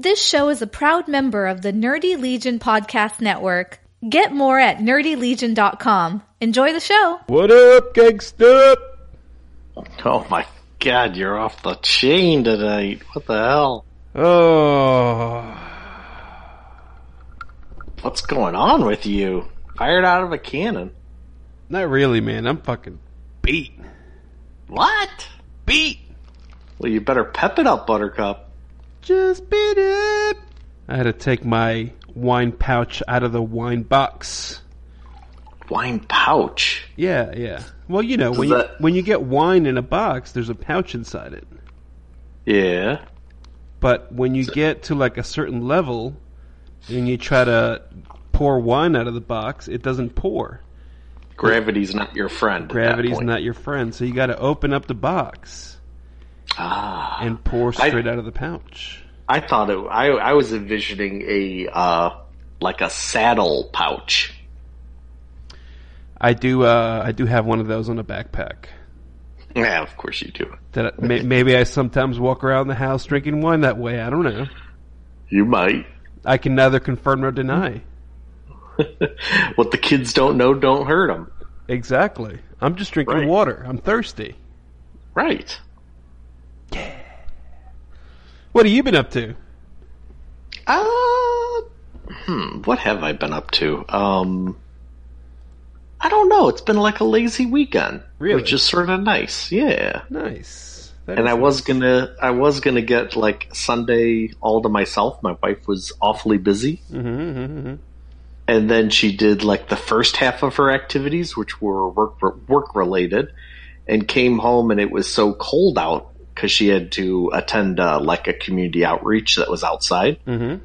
This show is a proud member of the Nerdy Legion Podcast Network. Get more at nerdylegion.com. Enjoy the show. What up, gangsta? Oh my god, you're off the chain tonight. What the hell? Oh, What's going on with you? Fired out of a cannon. not really, man. I'm fucking beat. What? Beat. Well, you better pep it up, Buttercup. Just beat it. I had to take my wine pouch out of the wine box. Wine pouch. Yeah, yeah. Well, you know, when you, when you get wine in a box, there's a pouch inside it. Yeah. But when you get to like a certain level and you try to pour wine out of the box, it doesn't pour. Gravity's not your friend. at that Gravity's point. not your friend, so you got to open up the box Ah. and pour I- straight out of the pouch. I thought it. I I was envisioning a uh like a saddle pouch. I do. Uh, I do have one of those on a backpack. Yeah, of course you do. That may, maybe I sometimes walk around the house drinking wine that way. I don't know. You might. I can neither confirm nor deny. what the kids don't know don't hurt them. Exactly. I'm just drinking Right. water. I'm thirsty. Right. What have you been up to? Uh, hmm, what have I been up to? Um, I don't know. It's been like a lazy weekend, Really? which is sort of nice. Yeah. Nice. That And I was gonna, I was gonna get like Sunday all to myself. My wife was awfully busy, Mhm, mhm, mhm. and then she did like the first half of her activities, which were work work related, and came home and it was so cold out because she had to attend uh, like a community outreach that was outside. Mhm.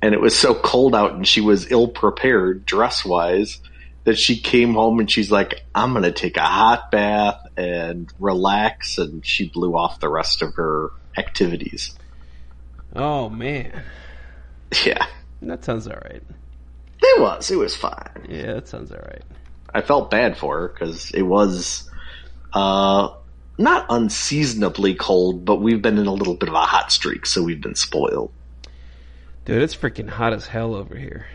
and it was so cold out and she was ill prepared dress wise that she came home and she's like, I'm going to take a hot bath and relax. And she blew off the rest of her activities. Oh man, Yeah, that sounds all right. it was. It was fine. Yeah, that sounds all right. I felt bad for her because it was, uh, not unseasonably cold, but we've been in a little bit of a hot streak, so we've been spoiled. Dude, it's freaking hot as hell over here.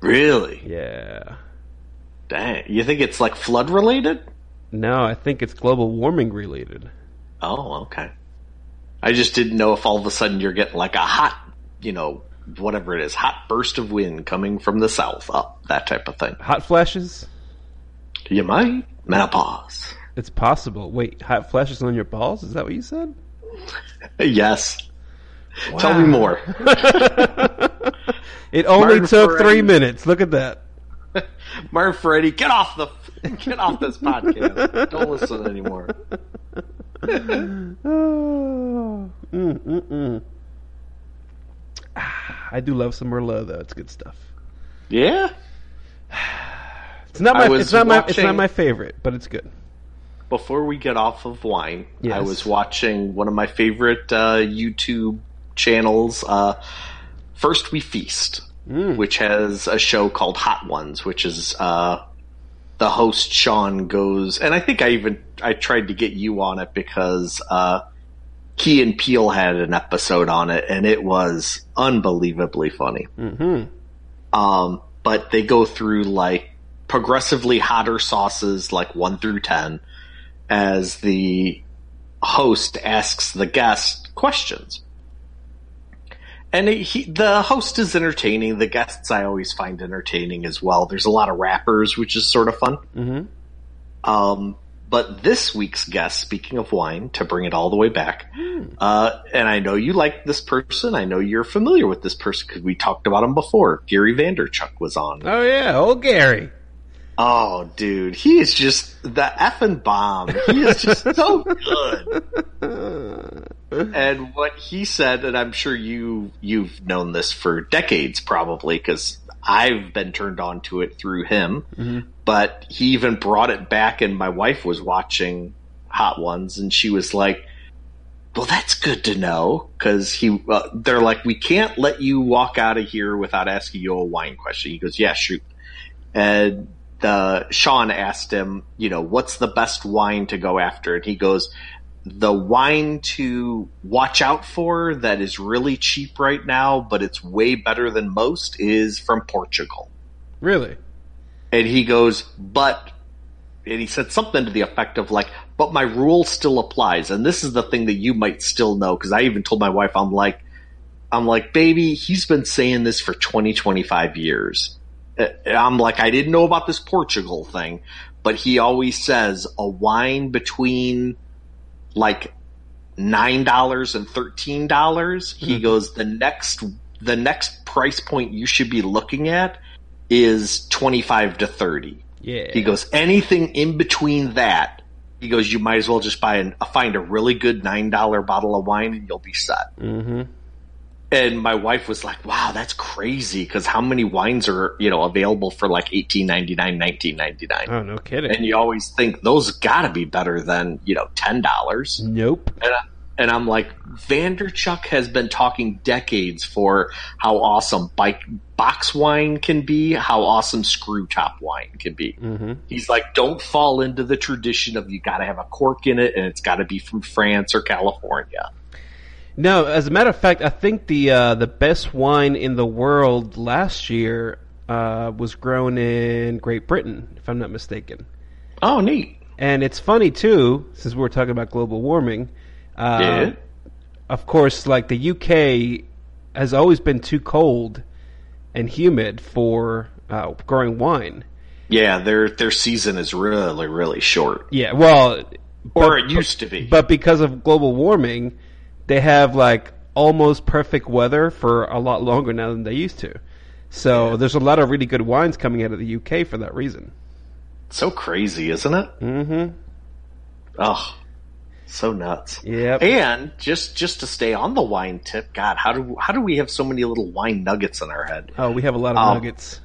Really? Yeah. Dang. You think it's like flood related? No, I think it's global warming related. Oh, okay. I just didn't know if all of a sudden you're getting like a hot, you know, whatever it is, hot burst of wind coming from the south up, that type of thing. Hot flashes? You might. Menopause. It's possible. Wait, hot flashes on your balls? Is that what you said? Yes. Tell me more. It only Martin took Ferretti. three minutes. Look at that. Mark Freddy, get off the, get off this podcast. Don't listen anymore. Oh, mm, mm, mm. Ah, I do love some Merlot though. It's good stuff. Yeah? It's not my. It's not my. It's not my favorite, but it's good. Before we get off of wine, I was watching one of my favorite uh, YouTube channels, uh, First We Feast. Mm. which has a show called Hot Ones, which is uh, the host Sean goes, and I think I even I tried to get you on it because uh, Key and Peele had an episode on it, and it was unbelievably funny. hmm Um, but they go through like progressively hotter sauces, like one through ten, as the host asks the guest questions. And it, he, the host is entertaining. The guests I always find entertaining as well. There's a lot of rappers, which is sort of fun. hmm Um, but this week's guest, speaking of wine, to bring it all the way back, uh, and I know you like this person. I know you're familiar with this person because we talked about him before. Gary Vaynerchuk was on. Oh yeah, old Gary. Oh, dude, he is just the effing bomb. He is just so good. And what he said, and I'm sure you you've known this for decades, probably because I've been turned on to it through him. But he even brought it back, and my wife was watching Hot Ones, and she was like, "Well, that's good to know," because he uh, they're like, "We can't let you walk out of here without asking you a wine question." He goes, "Yeah, shoot." And uh, Sean asked him, you know, what's the best wine to go after? And he goes, the wine to watch out for that is really cheap right now, but it's way better than most is from Portugal. Really? And he goes, but, and he said something to the effect of like, but my rule still applies. And this is the thing that you might still know. Cause I even told my wife, I'm like, I'm like, baby, he's been saying this for 20, 25 years. Uh, I'm like, I didn't know about this Portugal thing, but he always says a wine between like nine dollars and thirteen dollars. He Mhm. goes the next the next price point you should be looking at is twenty five to thirty. Yeah. He goes anything in between that. He goes, you might as well just buy an, find a really good nine dollar bottle of wine and you'll be set. Mm-hmm. And my wife was like, "Wow, that's crazy!" Because how many wines are you know available for like eighteen ninety nine, nineteen ninety nine? Oh, no kidding. And you always think those got to be better than you know ten dollars. nope. And, I, and I'm like, Vaynerchuk has been talking decades for how awesome bike box wine can be, how awesome screw top wine can be. Mm-hmm. He's like, don't fall into the tradition of you got to have a cork in it and it's got to be from France or California. No, as a matter of fact, I think the uh, the best wine in the world last year uh, was grown in Great Britain, if I'm not mistaken. Oh, neat. And it's funny too, since we're talking about global warming. Uh, Yeah. Of course, like the UK has always been too cold and humid for uh, growing wine. Yeah, their their season is really really short, Yeah, well, or but- it used to be. But because of global warming, they have like almost perfect weather for a lot longer now than they used to. So Yeah. there's a lot of really good wines coming out of the UK for that reason. so crazy, isn't it? Mm-hmm. Oh, so nuts. Yep. And just just to stay on the wine tip, God, how do how do we have so many little wine nuggets in our head? Oh, we have a lot of Um, nuggets.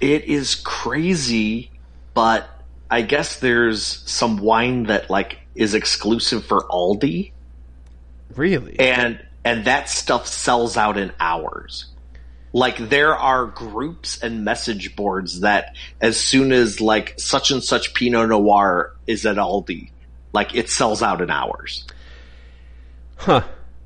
It is crazy, but I guess there's some wine that like is exclusive for Aldi, Really? and and that stuff sells out in hours. Like there are groups and message boards that as soon as like such and such Pinot Noir is at Aldi, like it sells out in hours. Huh.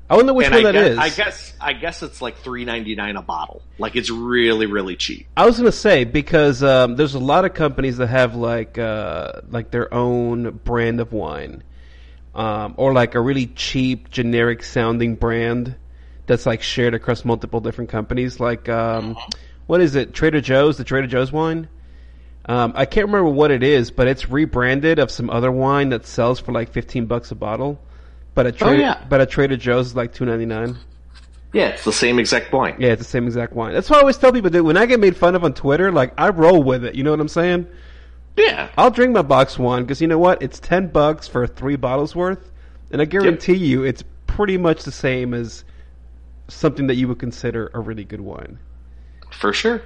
I wonder which and one I that guess, is. I guess I guess it's like three ninety nine a bottle. Like it's really really cheap. I was gonna say because um, there's a lot of companies that have like uh, like their own brand of wine, um, or like a really cheap generic sounding brand that's like shared across multiple different companies. Like um, what is it? Trader Joe's, the Trader Joe's wine. Um, I can't remember what it is, but it's rebranded of some other wine that sells for like fifteen bucks a bottle. But at Oh, Trader, yeah. but at Trader Joe's is like two ninety nine. Yeah, it's the same exact wine. Yeah, it's the same exact wine. That's why I always tell people that when I get made fun of on Twitter, like I roll with it. You know what I'm saying? Yeah. I'll drink my box wine because you know what? It's ten bucks for three bottles worth, and I guarantee you, it's pretty much the same as something that you would consider a really good wine. For sure.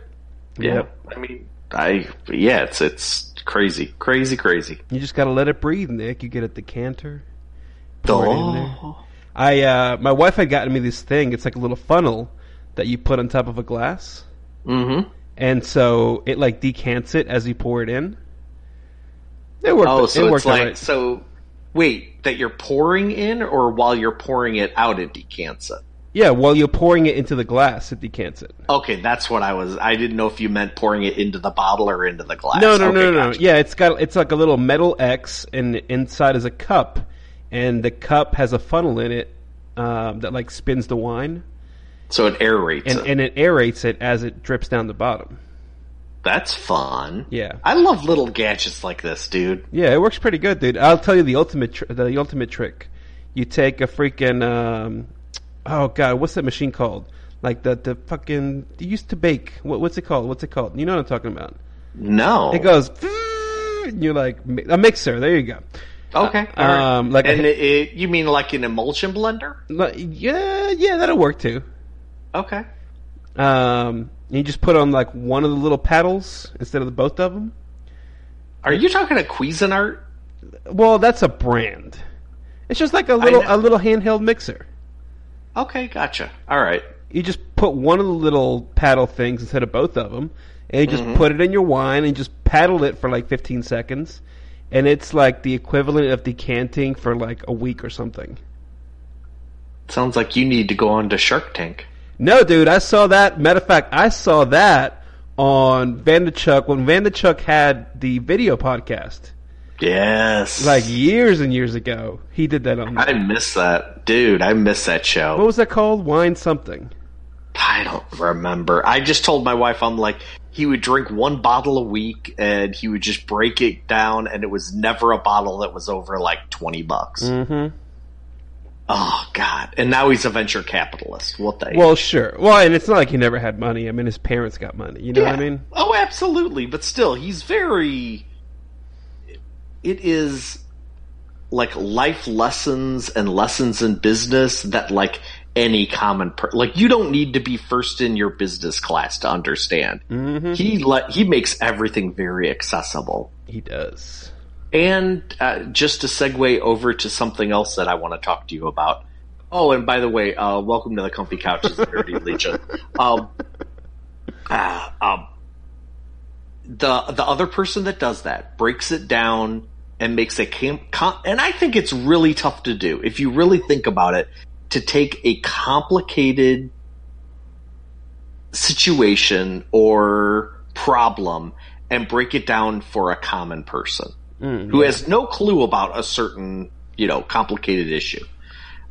Yeah. Yep. I mean, I yeah, it's it's crazy, crazy, crazy. You just gotta let it breathe, Nick. You get a decanter. pour it in there. Oh, I uh, my wife had gotten me this thing. It's like a little funnel that you put on top of a glass, mm-hmm. and so it like decants it as you pour it in. It worked. Oh, it so worked it's like alright. so. Wait, that you're pouring in, or while you're pouring it out, it decants it. Yeah, while you're pouring it into the glass, it decants it. Okay, that's what I was. I didn't know if you meant pouring it into the bottle or into the glass. No, no, Okay, no, no, no. Yeah, it's got it's like a little metal X, and inside is a cup, and the cup has a funnel in it um, that like spins the wine, So it aerates and it. and it aerates it as it drips down the bottom. That's fun. Yeah. I love little gadgets like this, dude. Yeah, it works pretty good, dude. I'll tell you the ultimate tr- the ultimate trick. You take a freaking um, oh god, what's that machine called? Like the the fucking you used to bake. What, what's it called? What's it called? You know what I'm talking about? No. It goes. and You're like a mixer. There you go. Okay. Uh, um, like a- and it, it, you mean like an emulsion blender? Like, Yeah, yeah, that'll work too. Okay. Um, you just put on like one of the little paddles instead of the both of them. Are you talking a Cuisinart? Well, that's a brand. It's just like a little a little handheld mixer. Okay, gotcha. All right. You just put one of the little paddle things instead of both of them, and you just Mhm. put it in your wine and just paddle it for like 15 seconds, and it's like the equivalent of decanting for like a week or something. Sounds like you need to go on to Shark Tank. No, dude, I saw that. Matter of fact, I saw that on Vaynerchuk when Vaynerchuk had the video podcast. Yes. Like years and years ago. He did that on I miss that. Dude, I miss that show. What was that called? Wine something. I don't remember. I just told my wife, I'm like, he would drink one bottle a week and he would just break it down, and it was never a bottle that was over like 20 bucks. Mm-hmm. Oh, God. And now he's a venture capitalist. What the? Well, sure. Well, and it's not like he never had money. I mean, his parents got money. You know what I mean? Oh, absolutely. But still, he's very. It is like life lessons and lessons in business that like any common per like you don't need to be first in your business class to understand. Mm-hmm. He let he makes everything very accessible. He does. And uh, just to segue over to something else that I want to talk to you about. Oh, and by the way, uh, welcome to the Comfy Couches of Nerdy Legion. Um, uh, um, the the other person that does that breaks it down and makes a cam- com- and I think it's really tough to do if you really think about it to take a complicated situation or problem and break it down for a common person Mm, who has no clue about a certain, you know, complicated issue.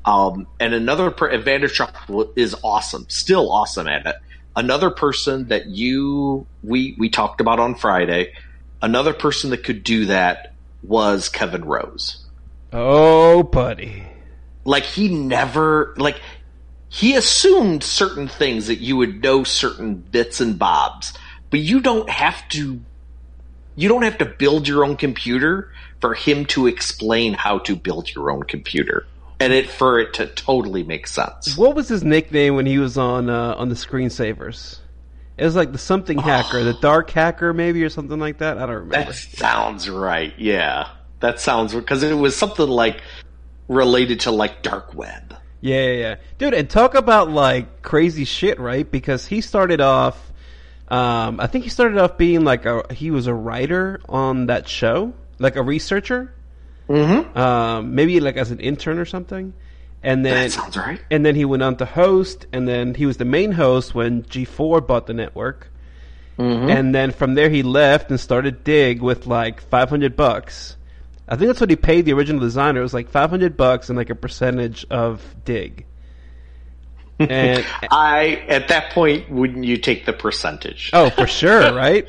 Um, and another per- Chuck is awesome, still awesome at it. Another person that you we we talked about on Friday, another person that could do that was Kevin Rose. Oh, buddy. Like he never like he assumed certain things that you would know certain bits and bobs, but you don't have to you don't have to build your own computer for him to explain how to build your own computer and it for it to totally make sense. What was his nickname when he was on uh, on the screensavers? It was like the something hacker, the dark hacker, maybe, or something like that. I don't remember. That sounds right. Yeah, that sounds because it was something like related to like dark web. Yeah, yeah, yeah, dude. And talk about like crazy shit, right? Because he started off. Um, I think he started off being like a he was a writer on that show, like a researcher. Mm-hmm. Um, maybe like as an intern or something. And then That sounds right. and then he went on to host, and then he was the main host when G4 bought the network. Mm-hmm. And then from there he left and started Digg with like 500 bucks. I think that's what he paid the original designer. It was like 500 bucks and like a percentage of Digg. And I at that point wouldn't you take the percentage? oh, for sure, right?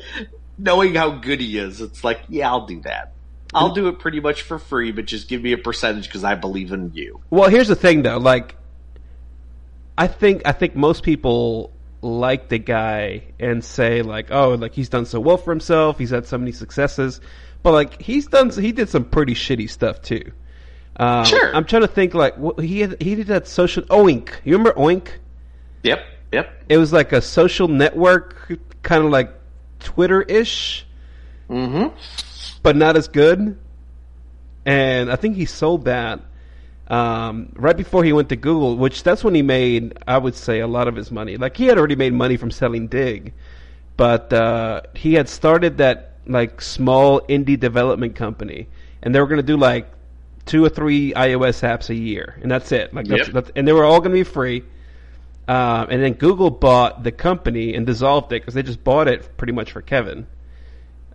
Knowing how good he is, it's like yeah, I'll do that. I'll do it pretty much for free, but just give me a percentage because I believe in you. Well, here's the thing though, like I think I think most people like the guy and say like, oh, like he's done so well for himself, he's had so many successes, but like he's done he did some pretty shitty stuff too. Um, Sure. I'm trying to think like what, he had, he did that social Oink. You remember Oink? Yep, yep. It was like a social network, kind of like Twitter ish, Mm-hmm. but not as good. And I think he sold that um, right before he went to Google, which that's when he made, I would say, a lot of his money. Like he had already made money from selling Digg, but uh, he had started that like small indie development company, and they were going to do like two or three iOS apps a year, and that's it. Like that's, Yep. that's and they were all going to be free. Um, and then Google bought the company and dissolved it because they just bought it pretty much for Kevin.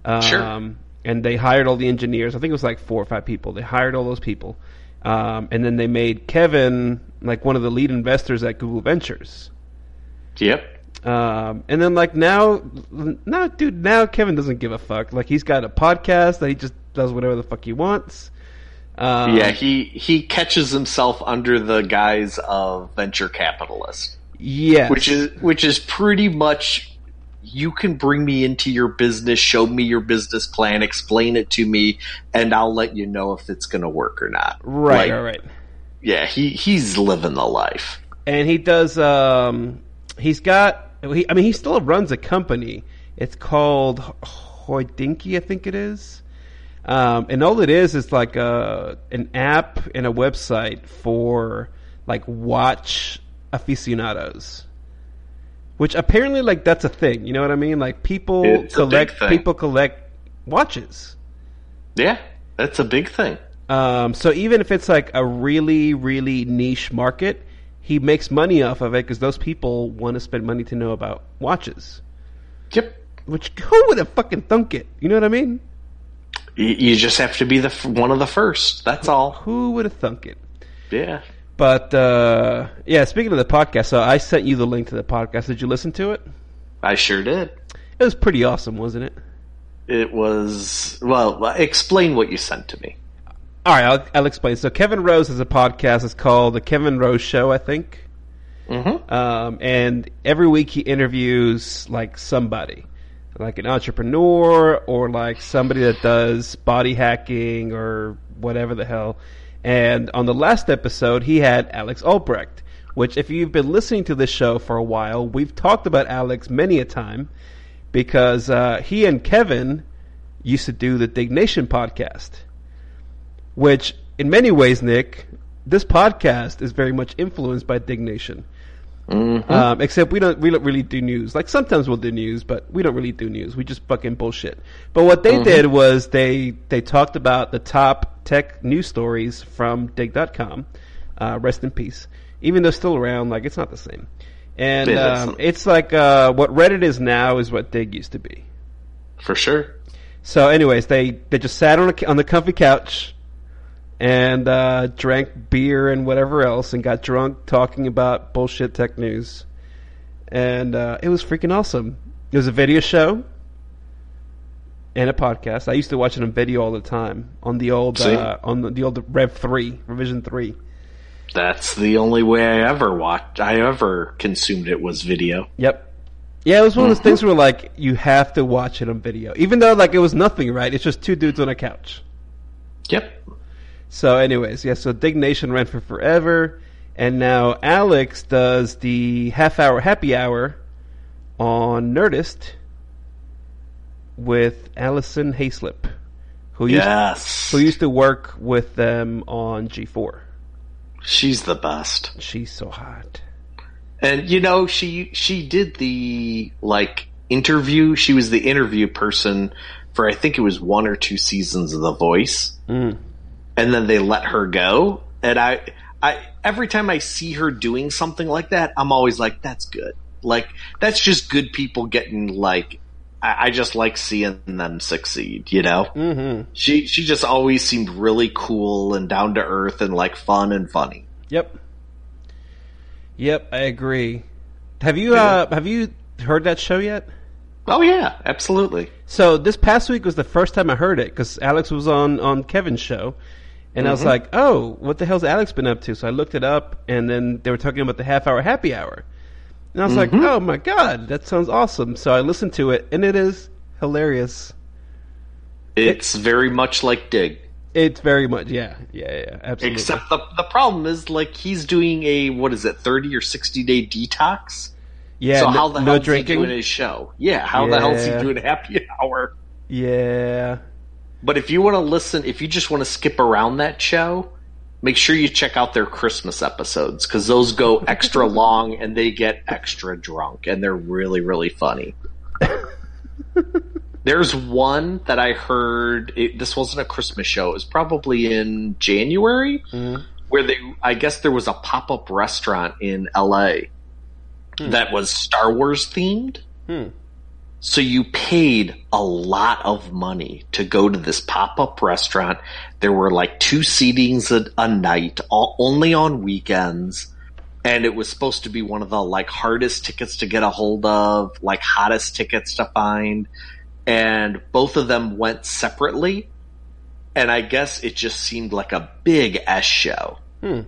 Um, Sure. And they hired all the engineers. I think it was like four or five people. They hired all those people. Um, and then they made Kevin like one of the lead investors at Google Ventures. Yep. Um, and then like now, now, dude, now Kevin doesn't give a fuck. Like he's got a podcast that he just does whatever the fuck he wants. Um, yeah, he he catches himself under the guise of venture capitalist, yes. which is which is pretty much you can bring me into your business, show me your business plan, explain it to me, and I'll let you know if it's going to work or not. right, Like, right, right. Yeah, he he's living the life. and he does. Um, he's got. He, I mean, he still runs a company. It's called Hodinkee, I think it is. Um, and all it is is like a an app and a website for like watch aficionados. Which apparently, like that's a thing. You know what I mean? Like people It's collect people collect watches. Yeah, That's a big thing. Um, so even if it's like a really, really niche market, he makes money off of it because those people want to spend money to know about watches. Yep. Which who would have fucking thunk it? You know what I mean? You, you just have to be the one of the first. That's all. Who would have thunk it? Yeah. But uh, yeah, speaking of the podcast, so I sent you the link to the podcast. Did you listen to it? I sure did. It was pretty awesome, wasn't it? It was well. Explain what you sent to me. All right, I'll, I'll explain. So Kevin Rose has a podcast. It's called the Kevin Rose Show, I think. Mm-hmm. Um, and every week he interviews like somebody, like an entrepreneur or like somebody that does body hacking or whatever the hell. And on the last episode, he had Alex Albrecht, which if you've been listening to this show for a while, we've talked about Alex many a time because uh, he and Kevin used to do the Diggnation podcast, which in many ways, Nick, this podcast is very much influenced by Diggnation. Mm-hmm. Um, except we don't we don't really do news. Like sometimes we'll do news, but we don't really do news. We just fucking bullshit. But what they did was they they talked about the top tech news stories from Digg.com. Uh, rest in peace. Even though still around, like it's not the same. And Yeah, um, it's like uh, what Reddit is now is what Dig used to be. For sure. So, anyways, they they just sat on a, on the comfy couch and uh, drank beer and whatever else, and got drunk talking about bullshit tech news, and uh, it was freaking awesome. It was a video show and a podcast. I used to watch it on video all the time on the old uh, on the, the old Rev three revision three. That's the only way I ever watched. I ever consumed it was video. Yep. Yeah, it was one of those things where like you have to watch it on video, even though like it was nothing, right? It's just two dudes on a couch. Yep. So, anyways, yeah. So, Diggnation ran for forever, and now Alex does the half-hour happy hour on Nerdist with Alison Haislip, who used who used to work with them on G4. She's the best. She's so hot. And you know, she she did the like interview. She was the interview person for I think it was one or two seasons of The Voice. Mm. And then they let her go. And I, I every time I see her doing something like that, I'm always like, "That's good." Like that's just good people getting like. I, I just like seeing them succeed. You know, Mm-hmm. she she just always seemed really cool and down to earth and like fun and funny. Yep. Yep, I agree. Have you uh, have you heard that show yet? Oh yeah, absolutely. So this past week was the first time I heard it because Alex was on on Kevin's show, and I was mm-hmm. like, "Oh, what the hell's Alex been up to?" So I looked it up, and then they were talking about the half hour happy hour, and I was like, mm-hmm. "Oh my god, that sounds awesome!" So I listened to it, and it is hilarious. It's very much like Digg. It's very much, yeah, yeah, yeah, absolutely. Except the the problem is like he's doing a what is it, thirty or sixty day detox. yeah, so no, how the no hell drinking? is he doing his show? Yeah, how the hell is he Yeah. doing happy hour? yeah, But if you want to listen, if you just want to skip around that show, make sure you check out their Christmas episodes because those go extra long and they get extra drunk and they're really, really funny. There's one that I heard. It, this wasn't a Christmas show. It was probably in January, where they. I guess there was a pop up restaurant in L.A. that was Star Wars themed. Hmm. So you paid a lot of money to go to this pop up restaurant. There were like two seatings a, a night, all, only on weekends. And it was supposed to be one of the like hardest tickets to get a hold of, like hottest tickets to find. And both of them went separately. And I guess it just seemed like a big S show Hmm.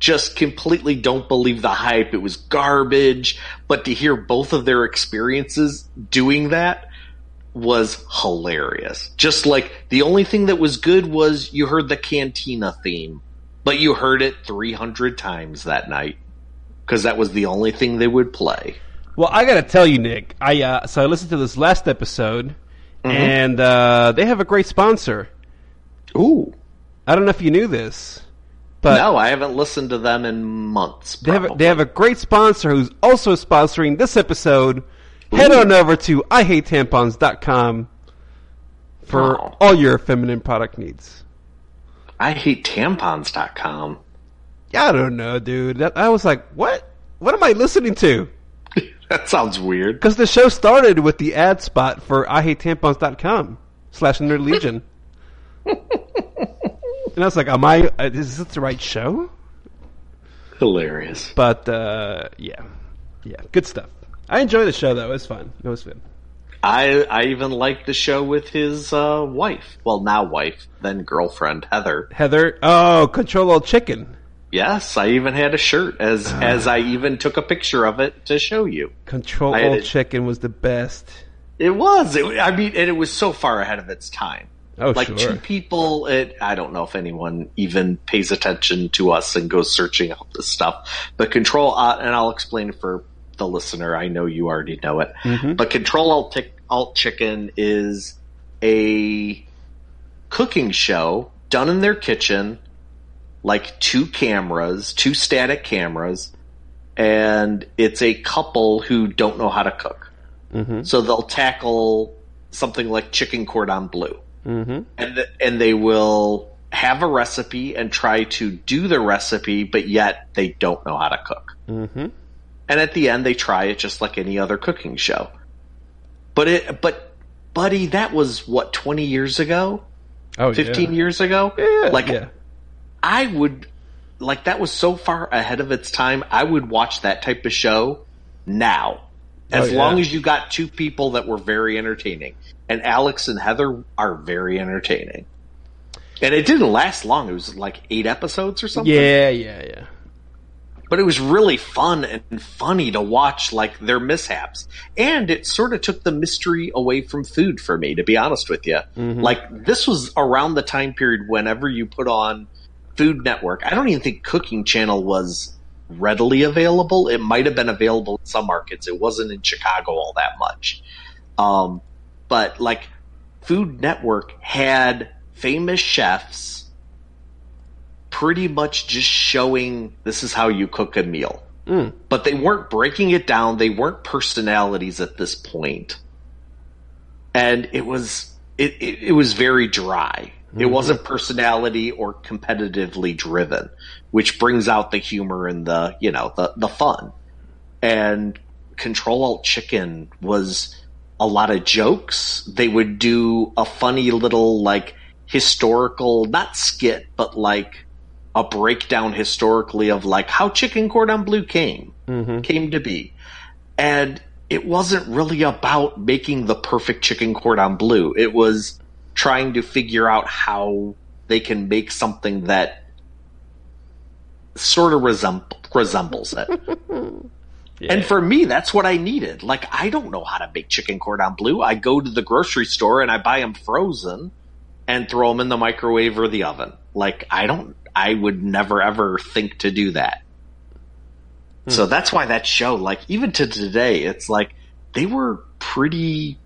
Just completely don't believe the hype. It was garbage. But to hear both of their experiences doing that was hilarious. Just like the only thing that was good was you heard the cantina theme, but you heard it 300 times that night because that was the only thing they would play. Well, I gotta tell you, Nick. I uh, so I listened to this last episode, and uh, they have a great sponsor. Ooh. I don't know if you knew this, but no, I haven't listened to them in months. they have a, they have a great sponsor who's also sponsoring this episode. Head on over to IHateTampons.com for Wow. all your feminine product needs. I hate tampons.com. Yeah, I don't know, dude. I was like, what? What am I listening to? That sounds weird. Because the show started with the ad spot for I hate IHateTampons.com slash Nerd Legion. and I was like, am I, uh, is this the right show? Hilarious. But, uh, yeah. Yeah, good stuff. I enjoy the show, though. It was fun. It was fun. I I even liked the show with his uh, wife. Well, now wife, then girlfriend, Heather. Heather, oh, Control Alt Chicken. Yes, I even had a shirt as as I even took a picture of it to show you. Control Alt Chicken was the best. It was. It, I mean, and it was so far ahead of its time. Oh, like sure. two people. It, I don't know if anyone even pays attention to us and goes searching out this stuff. But Control, uh, and I'll explain it for the listener. I know you already know it. Mm-hmm. But Control Alt, Alt Chicken is a cooking show done in their kitchen, like two cameras, two static cameras, and it's a couple who don't know how to cook. Mhm. So they'll tackle something like chicken cordon bleu Mm-hmm. and th- and they will have a recipe and try to do the recipe, but yet they don't know how to cook. Mm-hmm. And at the end, they try it just like any other cooking show. But it, but buddy, that was what twenty years ago, Oh, fifteen yeah. years ago. Yeah, like yeah. I would, like that was so far ahead of its time. I would watch that type of show now, Oh, as Oh, yeah. long as you got two people that were very entertaining. And Alex and Heather are very entertaining. And it didn't last long. It was like eight episodes or something. Yeah, yeah, yeah. But it was really fun and funny to watch like their mishaps. And it sort of took the mystery away from food for me, to be honest with you. Mm-hmm. Like this was around the time period whenever you put on Food Network. I don't even think Cooking Channel was readily available. It might have been available in some markets. It wasn't in Chicago all that much. Um, but like Food Network had famous chefs pretty much just showing this is how you cook a meal. Mm. But they weren't breaking it down. They weren't personalities at this point. And it was it, it, it was very dry. It wasn't personality or competitively driven, which brings out the humor and the you know the the fun. And Control Alt Chicken was a lot of jokes. They would do a funny little like historical, not skit, but like a breakdown historically of like how chicken cordon bleu came Mm-hmm. came to be. And it wasn't really about making the perfect chicken cordon bleu. It was trying to figure out how they can make something that sort of resemb- resembles it. Yeah. And for me, that's what I needed. Like, I don't know how to make chicken cordon bleu. I go to the grocery store and I buy them frozen and throw them in the microwave or the oven. Like, I don't, I would never ever think to do that. Hmm. So that's why that show, like, even to today, it's like they were pretty,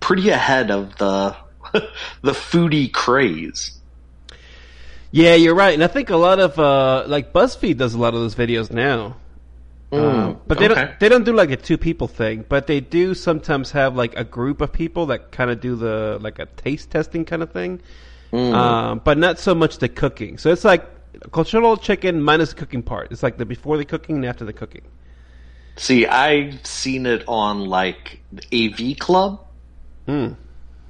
pretty ahead of the, the foodie craze. Yeah, you're right, and I think a lot of uh, like BuzzFeed does a lot of those videos now. Um, but they Mm, okay. don't they don't do like a two people thing, but they do sometimes have like a group of people that kind of do the like a taste testing kind of thing. Mm. Um, but not so much the cooking. So it's like cultural chicken minus the cooking part. It's like the before the cooking and after the cooking. See, I've seen it on like AV Club. Hmm.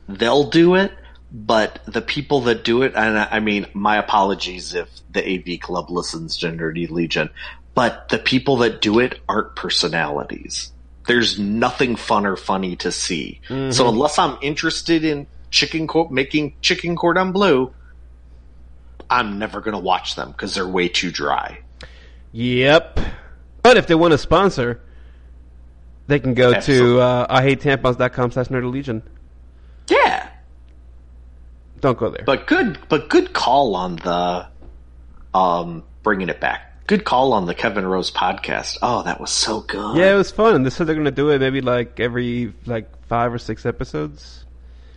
They'll do it, but the people that do it, and I I mean, my apologies if the AV Club listens to Nerdy Legion, but the people that do it aren't personalities. There's nothing fun or funny to see. So unless I'm interested in chicken co- making chicken cordon bleu, I'm never going to watch them because they're way too dry. Yep. But if they want to sponsor, they can go Absolutely. to uh, IHateTampons.com slash Legion. Don't go there. But good, but good call on the, um, bringing it back. Good call on the Kevin Rose podcast. Oh, that was so good. yeah, it was fun. They said they're going to do it maybe like every like five or six episodes.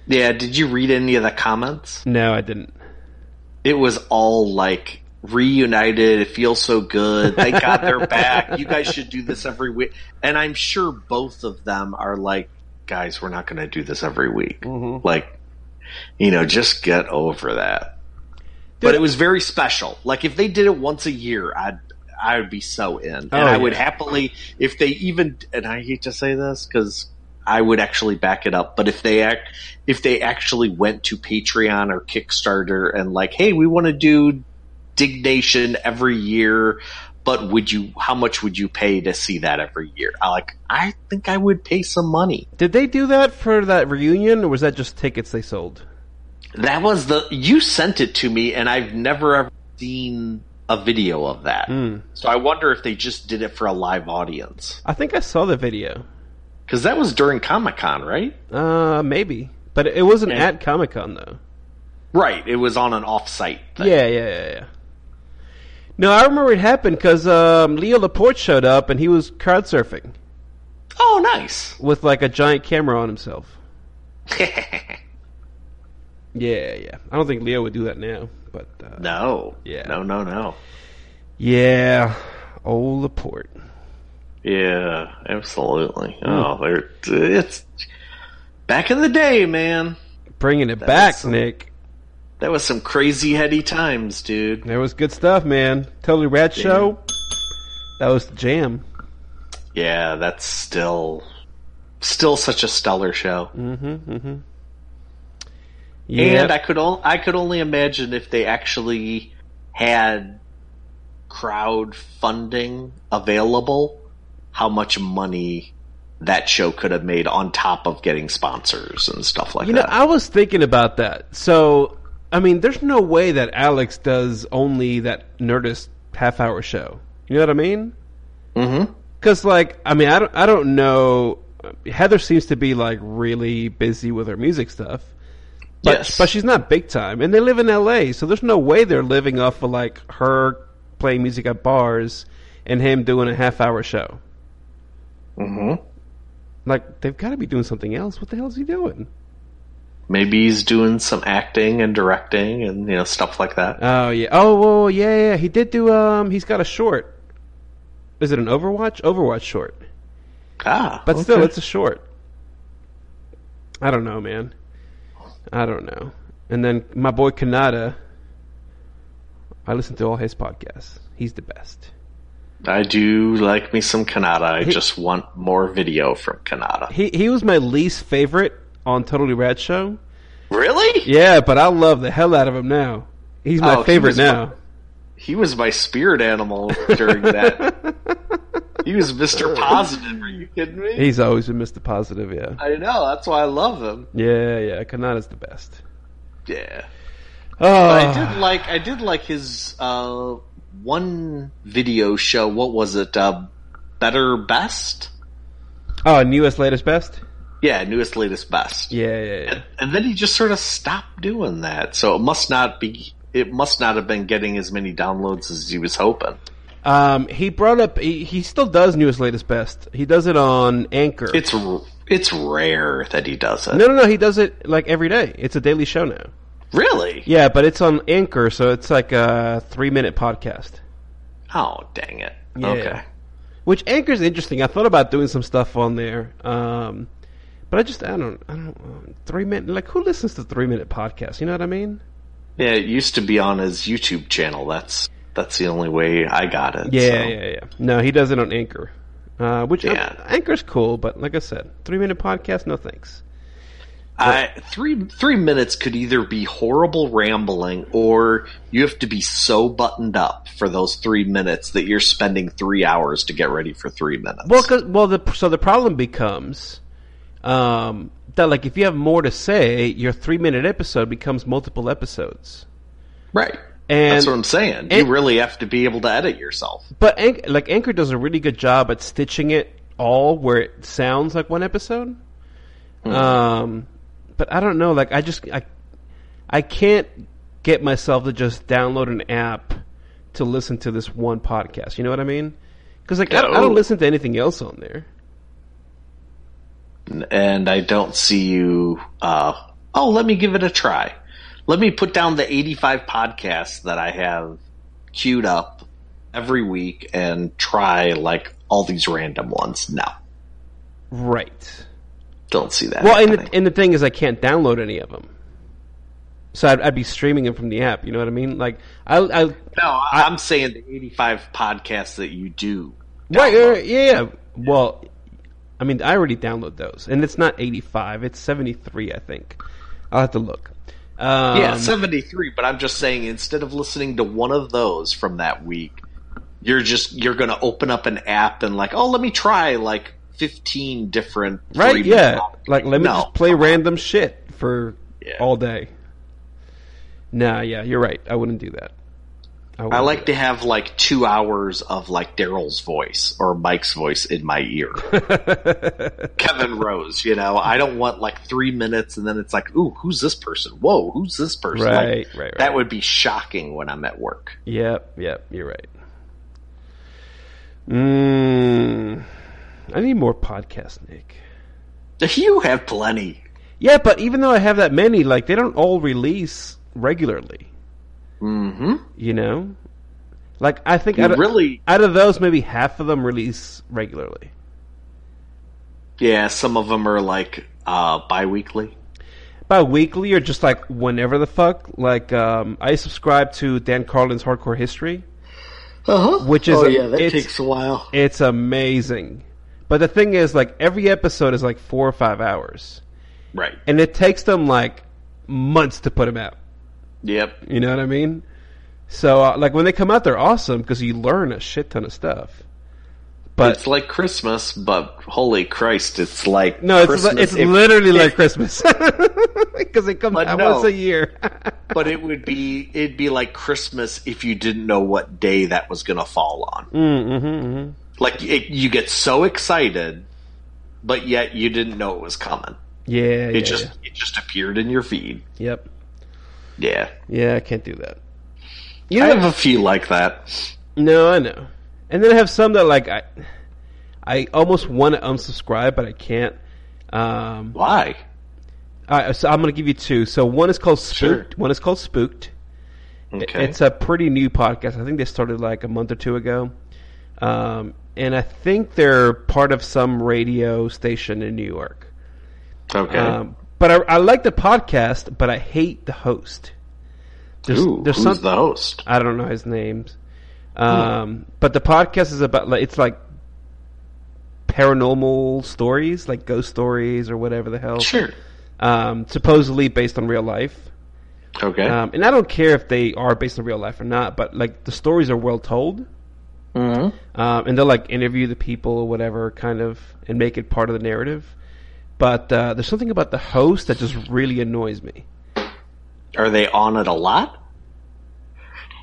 Yeah. Did you read any of the comments? No, I didn't. It was all like reunited. It feels so good. Thank God they're back. You guys should do this every week. And I'm sure both of them are like, guys, we're not going to do this every week. Mhm. Like, you know, just get over that. but it was very special. Like if they did it once a year, I'd I would be so in, and Oh, I would yeah. happily if they even. And I hate to say this because I would actually back it up, but if they act, if they actually went to Patreon or Kickstarter and like, hey, we want to do Diggnation every year. But would you? How much would you pay to see that every year? I like. I think I would pay some money. Did they do that for that reunion, or was that just tickets they sold? That was the you sent it to me, and I've never ever seen a video of that. Mm. So I wonder if they just did it for a live audience I think I saw the video. because that was during Comic Con, right? Uh, maybe, but it wasn't Yeah. at Comic Con though. Right. It was on an off-site. Thing. Yeah, yeah, yeah, yeah. No, I remember it happened because um, Leo Laporte showed up and he was crowd surfing Oh, nice. with like a giant camera on himself. Yeah, yeah. I don't think Leo would do that now, but uh, no. Yeah. No. No. No. yeah, old Laporte. Yeah. Absolutely. Oh, they're, it's back in the day, man. Bringing it That back, some- Nick. That was some crazy heady times, dude. That was good stuff, man. Totally Rad Show. That was the jam. Yeah, that's still still such a stellar show. Mm-hmm. Mm-hmm. Yeah. And I could o- I could only imagine if they actually had crowd funding available, how much money that show could have made on top of getting sponsors and stuff like that. You know. I was thinking about that. So, I mean, there's no way that Alex does only that Nerdist half hour show. You know what I mean? mm-hmm. Because, like, I mean, I don't, I don't know. Heather seems to be like really busy with her music stuff, but Yes. but she's not big time, and they live in L.A., so there's no way they're living off of like her playing music at bars and him doing a half hour show. Mm-hmm. Like, they've got to be doing something else. What the hell is he doing? Maybe he's doing some acting and directing and you know stuff like that. Oh yeah. Oh well, yeah, yeah. He did do. Um, he's got a short. Is it an Overwatch? Overwatch short. Ah, But still, it's a short. I don't know, man. I don't know. And then my boy Cannata. I listen to all his podcasts. He's the best. I do like me some Cannata. I He- just want more video from Cannata. He he was my least favorite on Totally Rad Show. Really? Yeah, but I love the hell out of him now. He's my Oh, favorite was now. He was my spirit animal during that. he was Mr. Positive. Are you kidding me? He's always been Mr. Positive, yeah. I know. That's why I love him. Yeah, yeah. Cannata's the best. Yeah. Oh, But I did like I did like his uh, one video show. What was it? Uh, Better Best? Oh, newest, latest, best. Yeah, newest, latest, best. Yeah, yeah, yeah. And, and then he just sort of stopped doing that. So it must not be. It must not have been getting as many downloads as he was hoping. Um, he brought up. He, he still does newest, latest, best. He does it on Anchor. It's it's rare that he does it. no, no, no. He does it like every day. It's a daily show now. Really? Yeah, but it's on Anchor, so it's like a three-minute podcast. Oh, dang it. Yeah. Okay. Which Anchor's interesting. I thought about doing some stuff on there, um, but I just I don't I don't uh, three minute like who listens to three minute podcasts? You know what I mean? Yeah, it used to be on his YouTube channel. That's that's the only way I got it. Yeah, so. yeah, yeah. No, he does it on Anchor, uh, which uh, Yeah. Anchor's cool, but like I said, three minute podcast, no thanks. I, three three minutes could either be horrible rambling, or you have to be so buttoned up for those three minutes that you're spending three hours to get ready for three minutes. Well, 'cause- well, the so the problem becomes um, that like if you have more to say, your three minute episode becomes multiple episodes. right. And That's what I'm saying. and- you really have to be able to edit yourself. but Anch- like Anchor does a really good job at stitching it all where it sounds like one episode. Um, but I don't know. Like I just I I can't get myself to just download an app to listen to this one podcast. You know what I mean? Because like I, don't- I don't listen to anything else on there. And I don't see you. Uh, oh, let me give it a try. Let me put down the 85 podcasts that I have queued up every week and try like all these random ones. No, Right. don't see that. Well, and the, and the thing is, I can't download any of them. So I'd, I'd be streaming them from the app. You know what I mean? Like I, I No, I, I'm saying the 85 podcasts that you do. right, download. right, yeah, yeah. Well, I mean, I already download those, and it's not eighty five; it's seventy three, I think. I'll have to look. Um, Yeah, 73, but I'm just saying instead of listening to one of those from that week, you're just you're going to open up an app and like, "Oh, let me try like 15 different right? Yeah, topics." like let me No, just play random shit for Yeah. all day. Nah, yeah, you're right. I wouldn't do that. I like to have like 2 hours of like Daryl's voice or Mike's voice in my ear. Kevin Rose, you know. I don't want like 3 minutes and then it's like, "Ooh, who's this person? Whoa, who's this person?" Like, right, right, right. That would be shocking when I'm at work. Yep, yep, you're right. Mm, I need more podcasts, Nick. You have plenty. Yeah, but even though I have that many, like they don't all release regularly. Mm-hmm. You know, like I think out of, really out of those, maybe half of them release regularly. Yeah, some of them are like uh, bi-weekly. Bi-weekly or just like whenever the fuck. Like um, I subscribe to Dan Carlin's Hardcore History. Uh-huh. Which is oh yeah, that takes a while. It's amazing. But the thing is, like every episode is like four or five hours, Right. and it takes them like months to put them out. Yep. You know what I mean? So, uh, like when they come out, they're awesome because you learn a shit ton of stuff. But it's like Christmas, but holy Christ, it's like no, it's li- it's if- literally if- like Christmas because it comes out no. once a year. But it would be it'd be like Christmas if you didn't know what day that was going to fall on. mm-hmm, mm-hmm. Like it, you get so excited, but yet you didn't know it was coming. Yeah, It yeah, just yeah. it just appeared in your feed. Yep. Yeah, Yeah, I can't do that. You I have a few like that. No, I know. And then I have some that like I, I almost want to unsubscribe, but I can't. Um, Why? right, so I'm going to give you two. So one is called Spooked. Sure. One is called Spooked. Okay. It's a pretty new podcast. I think they started like a month or two ago. Um, and I think they're part of some radio station in New York. okay. Um, but I, I like the podcast, but I hate the host. There's, Ooh, there's who's some, the host? I don't know his names. Um, But the podcast is about like it's like paranormal stories, like ghost stories or whatever the hell. Sure. Um, supposedly based on real life. Okay. Um, and I don't care if they are based on real life or not, but like the stories are well told. mm-hmm. Um, and they'll like interview the people or whatever, kind of, and make it part of the narrative. But uh, there's something about the host that just really annoys me. Are they on it a lot?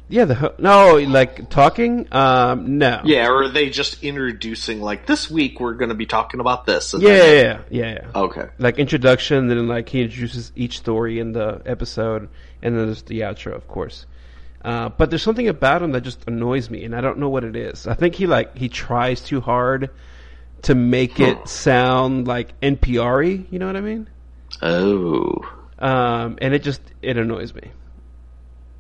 Yeah, the ho- no, like talking. Um, no. Yeah, or are they just introducing like this week we're going to be talking about this? and Yeah, then- yeah, yeah, yeah. yeah. Okay. Like introduction, then like he introduces each story in the episode, and then there's the outro, of course. Uh, but there's something about him that just annoys me, and I don't know what it is. I think he like he tries too hard to make it sound like NPR-y. You know what I mean? Oh. Um, and it just it annoys me.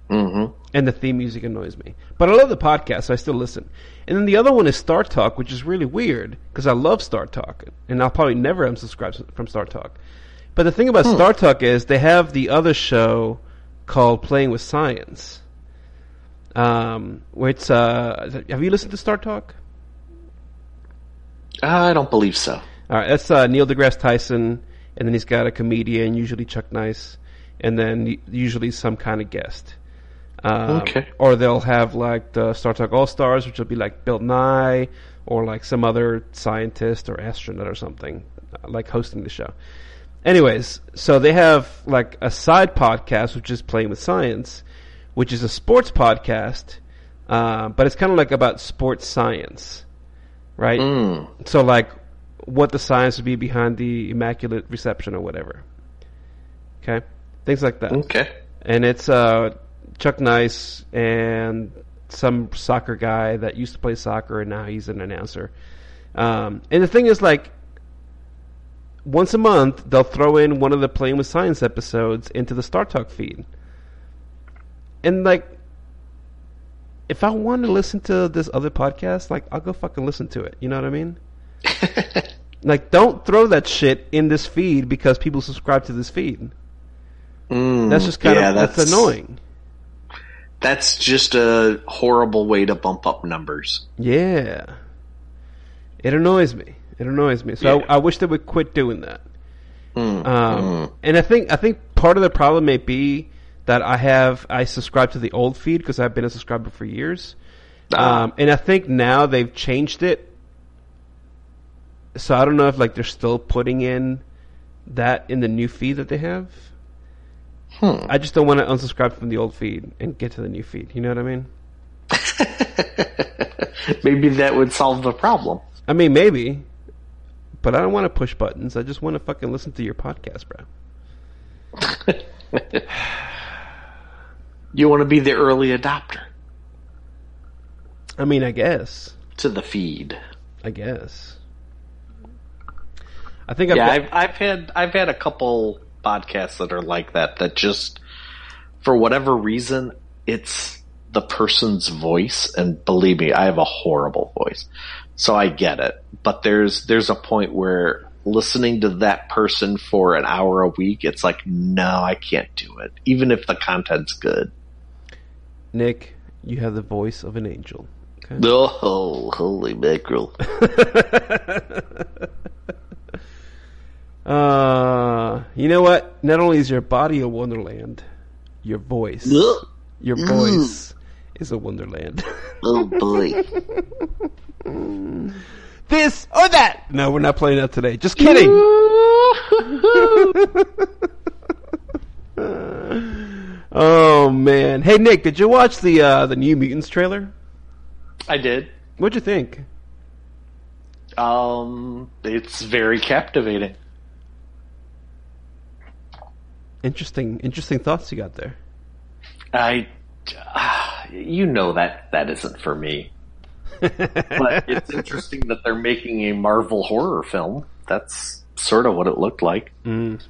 Mm-hmm. and the theme music annoys me. But I love the podcast, so I still listen. And then the other one is Star Talk, which is really weird because I love Star Talk, and I'll probably never unsubscribe from Star Talk. But the thing about Star Talk is they have the other show called Playing with Science, um, which uh, have you listened to Star Talk? I don't believe so. All right, that's uh, Neil deGrasse Tyson, and then he's got a comedian, usually Chuck Nice, and then usually some kind of guest. Um, Okay. Or they'll have like the Star Talk All Stars, which will be like Bill Nye, or like some other scientist or astronaut or something, uh, like hosting the show. Anyways, so they have like a side podcast, which is Playing with Science, which is a sports podcast, uh, but it's kind of like about sports science, right? Mm. So like what the science would be behind the immaculate reception or whatever. Okay? Things like that. Okay. And it's uh Chuck Nice and some soccer guy that used to play soccer and now he's an announcer. Um, and the thing is like once a month they'll throw in one of the Playing with Science episodes into the Star Talk feed. And like if I want to listen to this other podcast, like I'll go fucking listen to it. You know what I mean? Like, don't throw that shit in this feed because people subscribe to this feed. Mm, That's just kind yeah, of that's, annoying. That's just a horrible way to bump up numbers. Yeah, it annoys me. It annoys me. So Yeah. I, I wish they would quit doing that. Mm, Um, mm. And I think I think part of the problem may be that I have I subscribe to the old feed because I've been a subscriber for years, Ah. um, and I think now they've changed it. So I don't know if like they're still putting in that in the new feed that they have. Hmm. I just don't want to unsubscribe from the old feed and get to the new feed. You know what I mean? Maybe that would solve the problem. I mean, maybe, but I don't want to push buttons. I just want to fucking listen to your podcast, bro. You want to be the early adopter I mean, I guess. to the feed. I guess. I think I've yeah, got- I've, I've had I've had a couple podcasts that are like that. That just for whatever reason, it's the person's voice, and believe me, I have a horrible voice, so I get it. But there's there's a point where listening to that person for an hour a week, it's like, no, I can't do it, even if the content's good. Nick, you have the voice of an angel. Okay? Oh, holy mackerel! Uh, you know what? Not only is your body a wonderland, your voice, your voice is a wonderland. oh boy. this or that. No, we're not playing that today. Just kidding. Oh man. Hey Nick, did you watch the uh, the New Mutants trailer? I did. What'd you think? Um, it's very captivating. Interesting, interesting thoughts you got there. I, ah, you know that that isn't for me. But it's interesting that they're making a Marvel horror film. That's sort of what it looked like, Mm.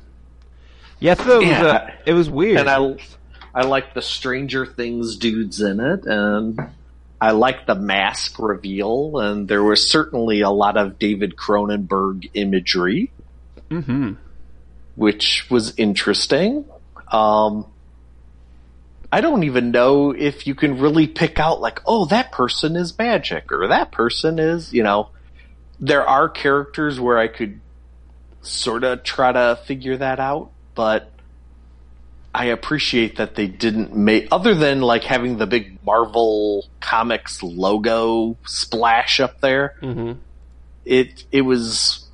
Yeah, thought it was, Yeah. uh, it was weird. and I, I like the Stranger Things dudes in it, and I like the mask reveal, and there was certainly a lot of David Cronenberg imagery. hmm which was interesting. Um, I don't even know if you can really pick out like, oh, that person is magic or that person is, you know, there are characters where I could sort of try to figure that out, but I appreciate that they didn't make, other than like having the big Marvel Comics logo splash up there, hmm it it was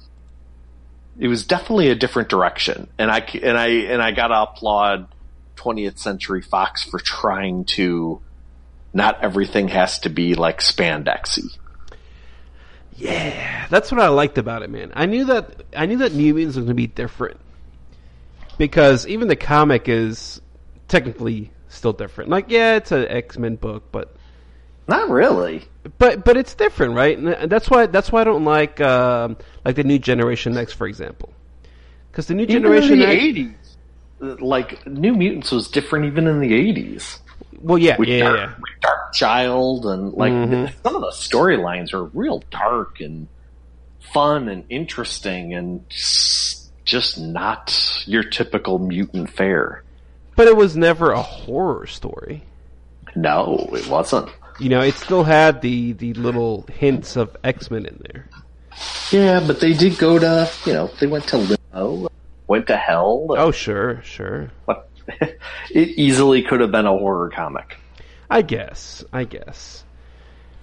it was definitely a different direction. And i and i and i got to applaud 20th century fox for trying to not everything has to be like spandexy. Yeah, that's what I liked about it, man. I knew that I knew that New Mutants was going to be different because even the comic is technically still different. Like, yeah, it's an X Men book, but not really but but it's different, right? And that's why that's why I don't like um, like the new Generation X, for example, because the new even Generation in the 80s like new mutants was different even in the 80s well, yeah, with, yeah, dark, yeah. with Darkchild and like Mhm. some of the storylines are real dark and fun and interesting and just, just not your typical mutant fare But it was never a horror story. no it wasn't You know, it still had the the little hints of X Men in there. yeah but they did go to you know they went to limbo went to hell Oh, sure, sure. But it easily could have been a horror comic I guess, I guess.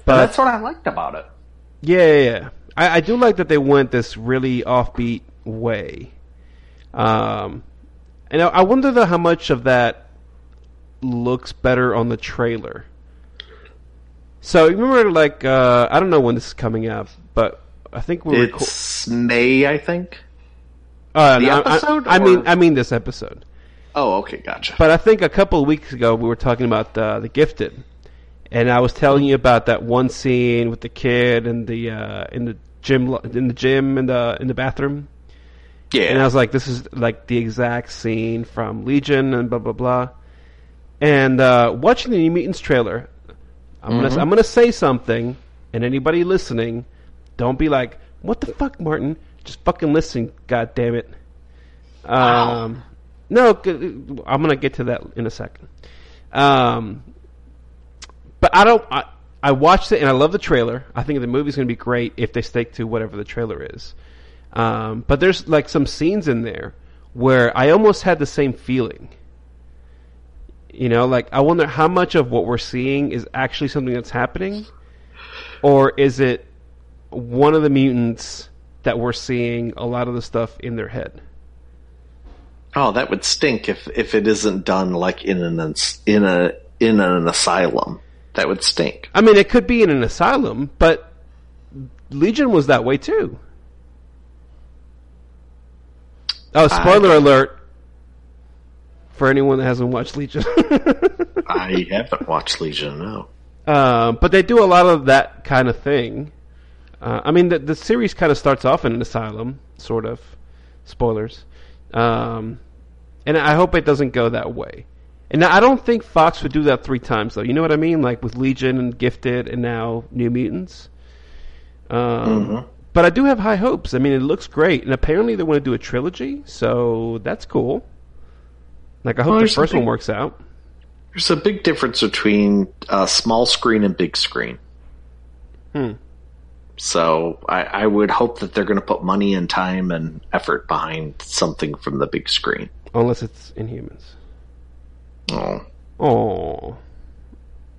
but But that's what i liked about it Yeah, yeah, yeah. I, I do like that they went this really offbeat way. Um, and I, I wonder though how much of that looks better on the trailer. So remember, like, uh, I don't know when this is coming out, but I think we're reco- it's may i think uh, the no, I- episode, I, I mean, or- I mean this episode. oh okay gotcha But I think a couple of weeks ago we were talking about uh, the Gifted, and I was telling you about that one scene with the kid and the uh, in the gym in the gym in the in the bathroom, yeah and I was like, this is like the exact scene from Legion and blah blah blah. And uh, watching the New Mutants trailer, I'm Mm-hmm. gonna I'm gonna say something, and anybody listening, don't be like, what the fuck, Martin? Just fucking listen, god damn it. Wow. Um, No, I'm gonna get to that in a second. Um, but I don't. I, I watched it and I love the trailer. I think the movie's gonna be great if they stick to whatever the trailer is. Um, but there's like some scenes in there where I almost had the same feeling. You know, like I wonder how much of what we're seeing is actually something that's happening, or is it one of the mutants that we're seeing a lot of the stuff in their head? Oh, that would stink if if it isn't done like in an in a in an asylum. That would stink. I mean, it could be in an asylum, but Legion was that way too. Oh, spoiler alert for anyone that hasn't watched Legion. I haven't watched Legion. No. Um, but they do a lot of that kind of thing. Uh, I mean, the, the series kind of starts off in an asylum, sort of. Spoilers. Um, and I hope it doesn't go that way. And I don't think Fox would do that three times, though. You know what I mean? Like with Legion and Gifted and now New Mutants. Um, But I do have high hopes. I mean, it looks great. And apparently they want to do a trilogy, so that's cool. Like, I hope Well, the first one works out. There's a big difference between uh, small screen and big screen. Hmm. So I, I would hope that they're going to put money and time and effort behind something from the big screen. Unless it's Inhumans. Oh, Oh,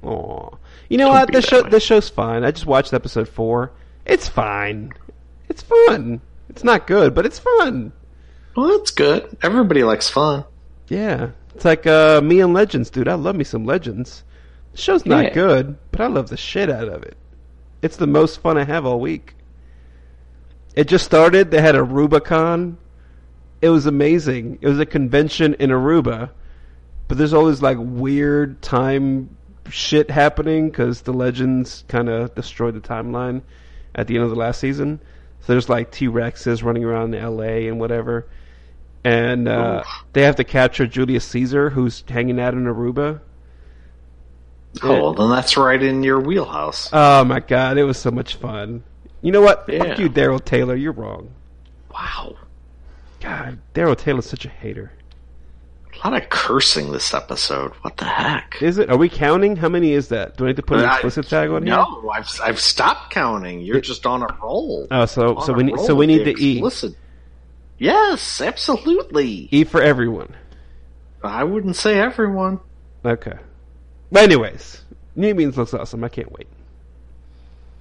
oh. You know Don't what? This show way. this show's fine. I just watched episode four. It's fine. It's fun. It's not good, but it's fun. well, that's good. Everybody likes fun. Yeah, it's like uh, me and Legends, dude. I love me some Legends. The show's not Yeah. good, but I love the shit out of it. It's the most fun I have all week. It just started. They had Aruba-Con. It was amazing. It was a convention in Aruba, but there's all this like weird time shit happening because the Legends kind of destroyed the timeline at the end of the last season. So there's like T Rexes running around in L.A. and whatever, and uh, they have to capture Julius Caesar, who's hanging out in Aruba. Oh, well, then that's right in your wheelhouse. Oh my god, it was so much fun. You know what? Yeah. Fuck you, Daryl Taylor. You're wrong. Wow. God, Daryl Taylor's such a hater. A lot of cursing this episode. What the heck? Is it? Are we counting? How many is that? Do I need to put an I- explicit tag on here? No, I've I've stopped counting. You're just on a roll. Oh, so On so we need so we need the to E. explicit. Yes, absolutely. E for everyone. I wouldn't say everyone. Okay. But anyways, New Mutants looks awesome. I can't wait.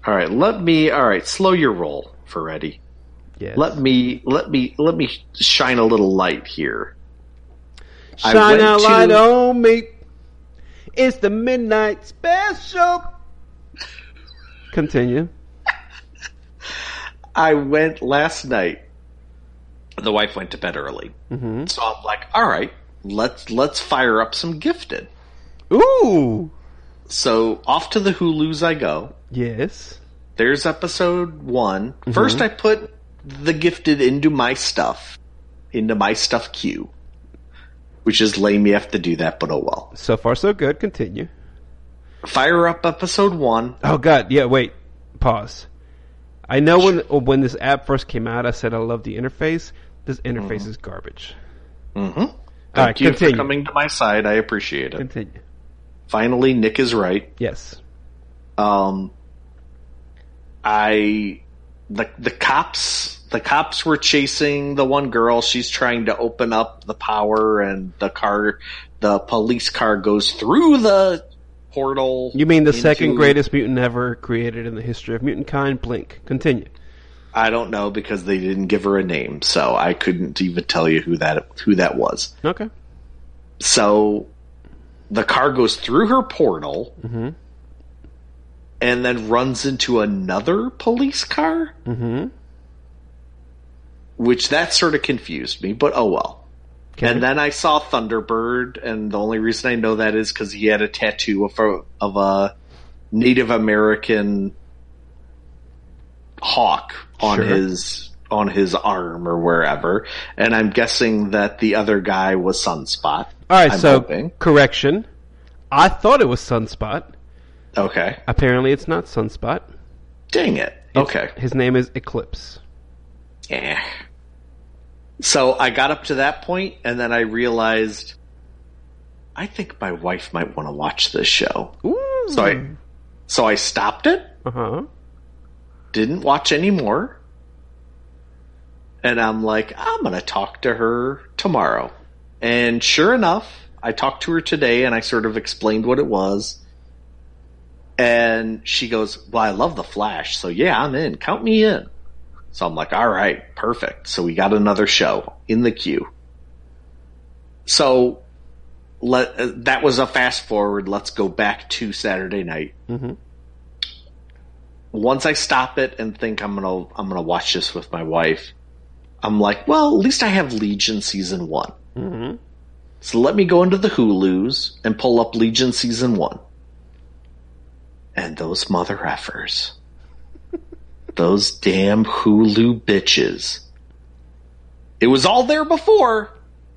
All right, let me. All right, slow your roll, Ferretti. Yes. Let me let me let me shine a little light here. Shine a to- light on me. It's the midnight special. Continue. I went last night. The wife went to bed early, hmm so I'm like, all right, let's let's fire up some gifted. Ooh. So off to the Hulu's I go. Yes. There's episode one. First, I put the gifted into my stuff, into my stuff queue, which is lame. You have to do that, but oh well. So far, so good. Continue. Fire up episode one. Oh God, yeah. Wait, pause. I know when when this app first came out, I said I love the interface. This interface is garbage. Mm-hmm. Thank right, you continue. for coming to my side. I appreciate it. Continue. Finally, Nick is right. Yes. Um, I the the cops the cops were chasing the one girl. She's trying to open up the power, and the car, the police car, goes through the portal. You mean the into- second greatest mutant ever created in the history of mutant kind? Blink. Continue. I don't know because they didn't give her a name, so I couldn't even tell you who that who that was. Okay. So the car goes through her portal Mm-hmm. and then runs into another police car, Mm-hmm. Which that sort of confused me, but oh well. Okay. And then I saw Thunderbird, and the only reason I know that is because he had a tattoo of a, of a Native American hawk on Sure. his on his arm or wherever, and I'm guessing that the other guy was Sunspot. All right. I'm so hoping. correction. I thought it was Sunspot. Okay, Apparently, it's not Sunspot. dang it. It's- Okay, His name is Eclipse. eh. So I got up to that point, and then I realized I think my wife might want to watch this show. Ooh. So I, so I stopped it, Uh huh. didn't watch anymore, and I'm like, I'm gonna talk to her tomorrow. And sure enough, I talked to her today, and I sort of explained what it was. And she goes, Well, I love the Flash, so yeah, I'm in. Count me in. So I'm like, All right, perfect. So we got another show in the queue. So let uh, that was a fast forward. Let's go back to Saturday night. Mhm. Once I stop it and think I'm gonna I'm gonna watch this with my wife, I'm like, well, at least I have Legion season one. Mm-hmm. So let me go into the Hulu's and pull up Legion season one. And those mother effers. Those damn Hulu bitches. It was all there before.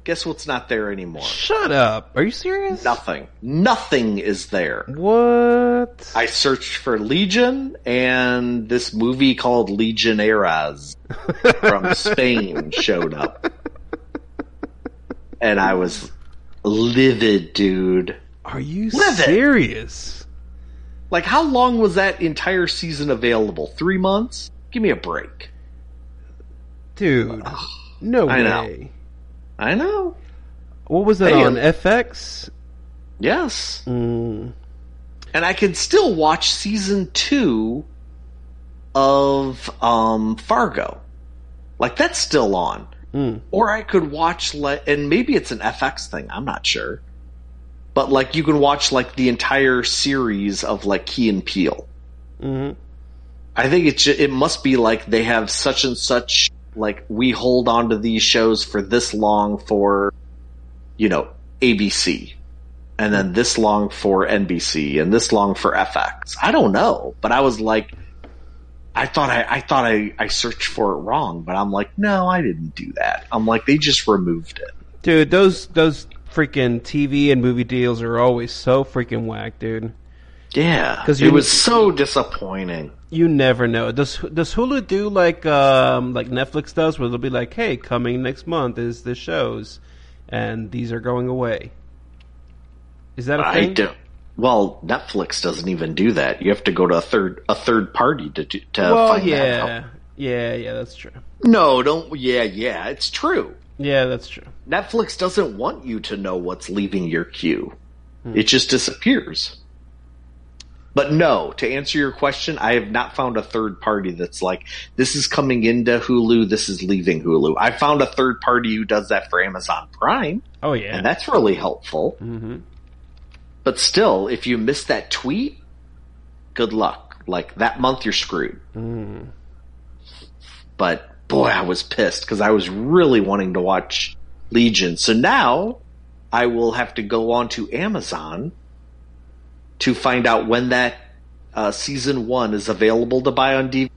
Guess what's not there anymore? Shut up. Are you serious? Nothing. Nothing is there. What? I searched for Legion and this movie called Legionnaires from Spain showed up. And I was livid, dude. Are you Live it. serious? Like, how long was that entire season available? Three months? Give me a break. Dude. No I know. way. I know. What was that Hey, on? FX? Yes. Mm. And I can still watch season two of um, Fargo. Like, that's still on. Mm. Or I could watch, like, and maybe it's an FX thing, I'm not sure. But, like, you can watch, like, the entire series of, like, Key and Peele. Mm-hmm. I think it it must be like they have such and such like we hold on to these shows for this long for you know ABC and then this long for NBC and this long for FX. I don't know, but I was like I thought I, I thought I, I searched for it wrong, but I'm like, no, I didn't do that. I'm like, they just removed it. Dude, those those freaking TV and movie deals are always so freaking whack, dude. Yeah, because it was so disappointing. You never know. Does does Hulu do like um like Netflix does, where they'll be like, "Hey, coming next month is the shows, and these are going away." Is that a I thing? don't. Well, Netflix doesn't even do that. You have to go to a third a third party to to well, find that yeah, out. yeah, yeah. That's true. No, don't. Yeah, yeah, it's true. Yeah, that's true. Netflix doesn't want you to know what's leaving your queue. Hmm. It just disappears. But no, to answer your question, I have not found a third party that's like, this is coming into Hulu, this is leaving Hulu. I found a third party who does that for Amazon Prime, Oh yeah. and that's really helpful. hmm But still, if you miss that tweet, good luck. Like that month, you're screwed. Mm. But boy, I was pissed because I was really wanting to watch Legion. So now I will have to go on to Amazon to find out when that uh, season one is available to buy on DVD.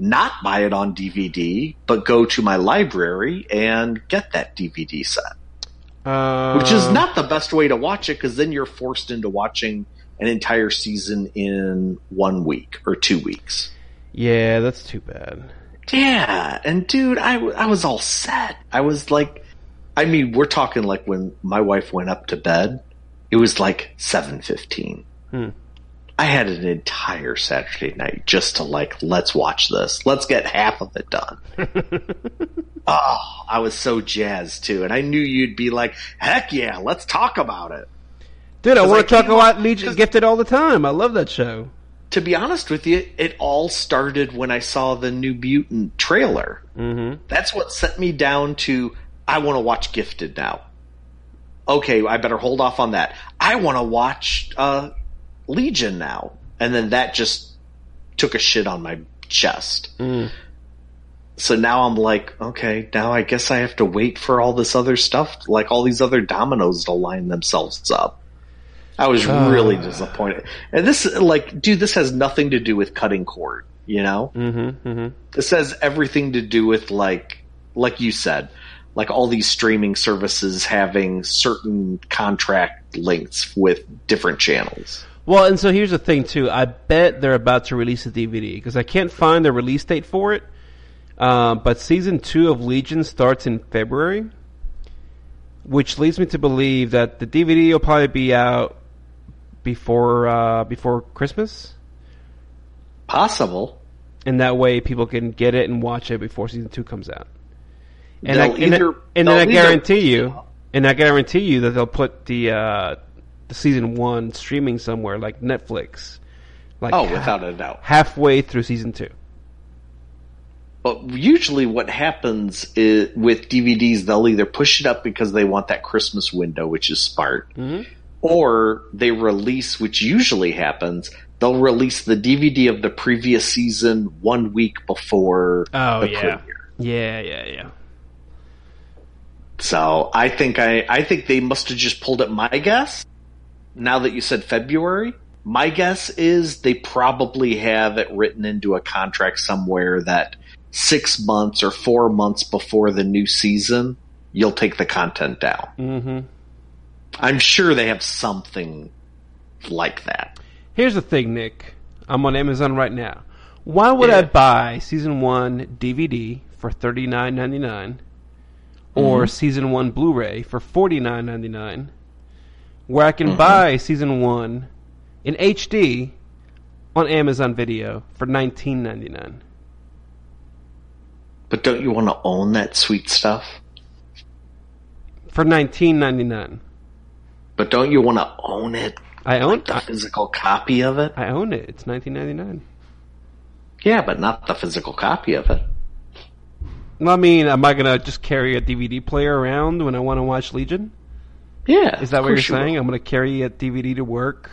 Not buy it on DVD, but go to my library and get that DVD set. Uh, Which is not the best way to watch it because then you're forced into watching an entire season in one week or two weeks. Yeah, that's too bad. Yeah, and dude, I, I was all set. I was like, I mean, we're talking like when my wife went up to bed, it was like seven fifteen. Hmm. I had an entire Saturday night just to like, let's watch this. Let's get half of it done. oh, I was so jazzed too, and I knew you'd be like, heck yeah, let's talk about it. Dude, I want to talk about Legion Gifted all the time. I love that show. To be honest with you, it all started when I saw the new Mutant trailer. Mm-hmm. That's what set me down to I want to watch Gifted now. Okay, I better hold off on that. I want to watch uh, Legion now, and then that just took a shit on my chest. Mm. So now I'm like, okay, now I guess I have to wait for all this other stuff, like all these other dominoes to line themselves up. I was really Ah. disappointed. And this, like, dude, this has nothing to do with cutting cord, you know? Mm-hmm. Mm-hmm. This has everything to do with like like you said, like all these streaming services having certain contract lengths with different channels. Well, and so here's the thing too. I bet they're about to release a DVD because I can't find the release date for it. Uh, but season two of Legion starts in February, which leads me to believe that the DVD will probably be out before uh, before Christmas, Possible. and that way people can get it and watch it before season two comes out. And, They'll I, and, either- and then I they'll either- guarantee you, and I guarantee you that they'll put the uh, the season one streaming somewhere like Netflix, like Oh, ha- without a doubt. halfway through season two. But usually, what happens is, with DVDs, they'll either push it up because they want that Christmas window, which is smart, Mm-hmm. Or they release, which usually happens, they'll release the DVD of the previous season one week before Oh the yeah, premiere. yeah, yeah, yeah. So I think I, I think they must have just pulled it. My guess, now that you said February, my guess is they probably have it written into a contract somewhere that six months or four months before the new season, you'll take the content down. Mm-hmm. I'm sure they have something like that. Here's the thing, Nick. I'm on Amazon right now. Why would I buy season one DVD for thirty nine ninety nine, or Mm-hmm. season one Blu-ray for forty nine ninety nine, where I Mm-hmm. can buy season one in HD on Amazon Video for nineteen ninety nine? But don't you want to own that sweet stuff? For nineteen ninety nine, But don't you want to own it? I own The I, physical copy of it? I own it. It's nineteen ninety nine. Yeah, but not the physical copy of it. I mean, am I gonna just carry a DVD player around when I want to watch Legion? Yeah. Is that what you're course you saying? I'm gonna carry a DVD to work.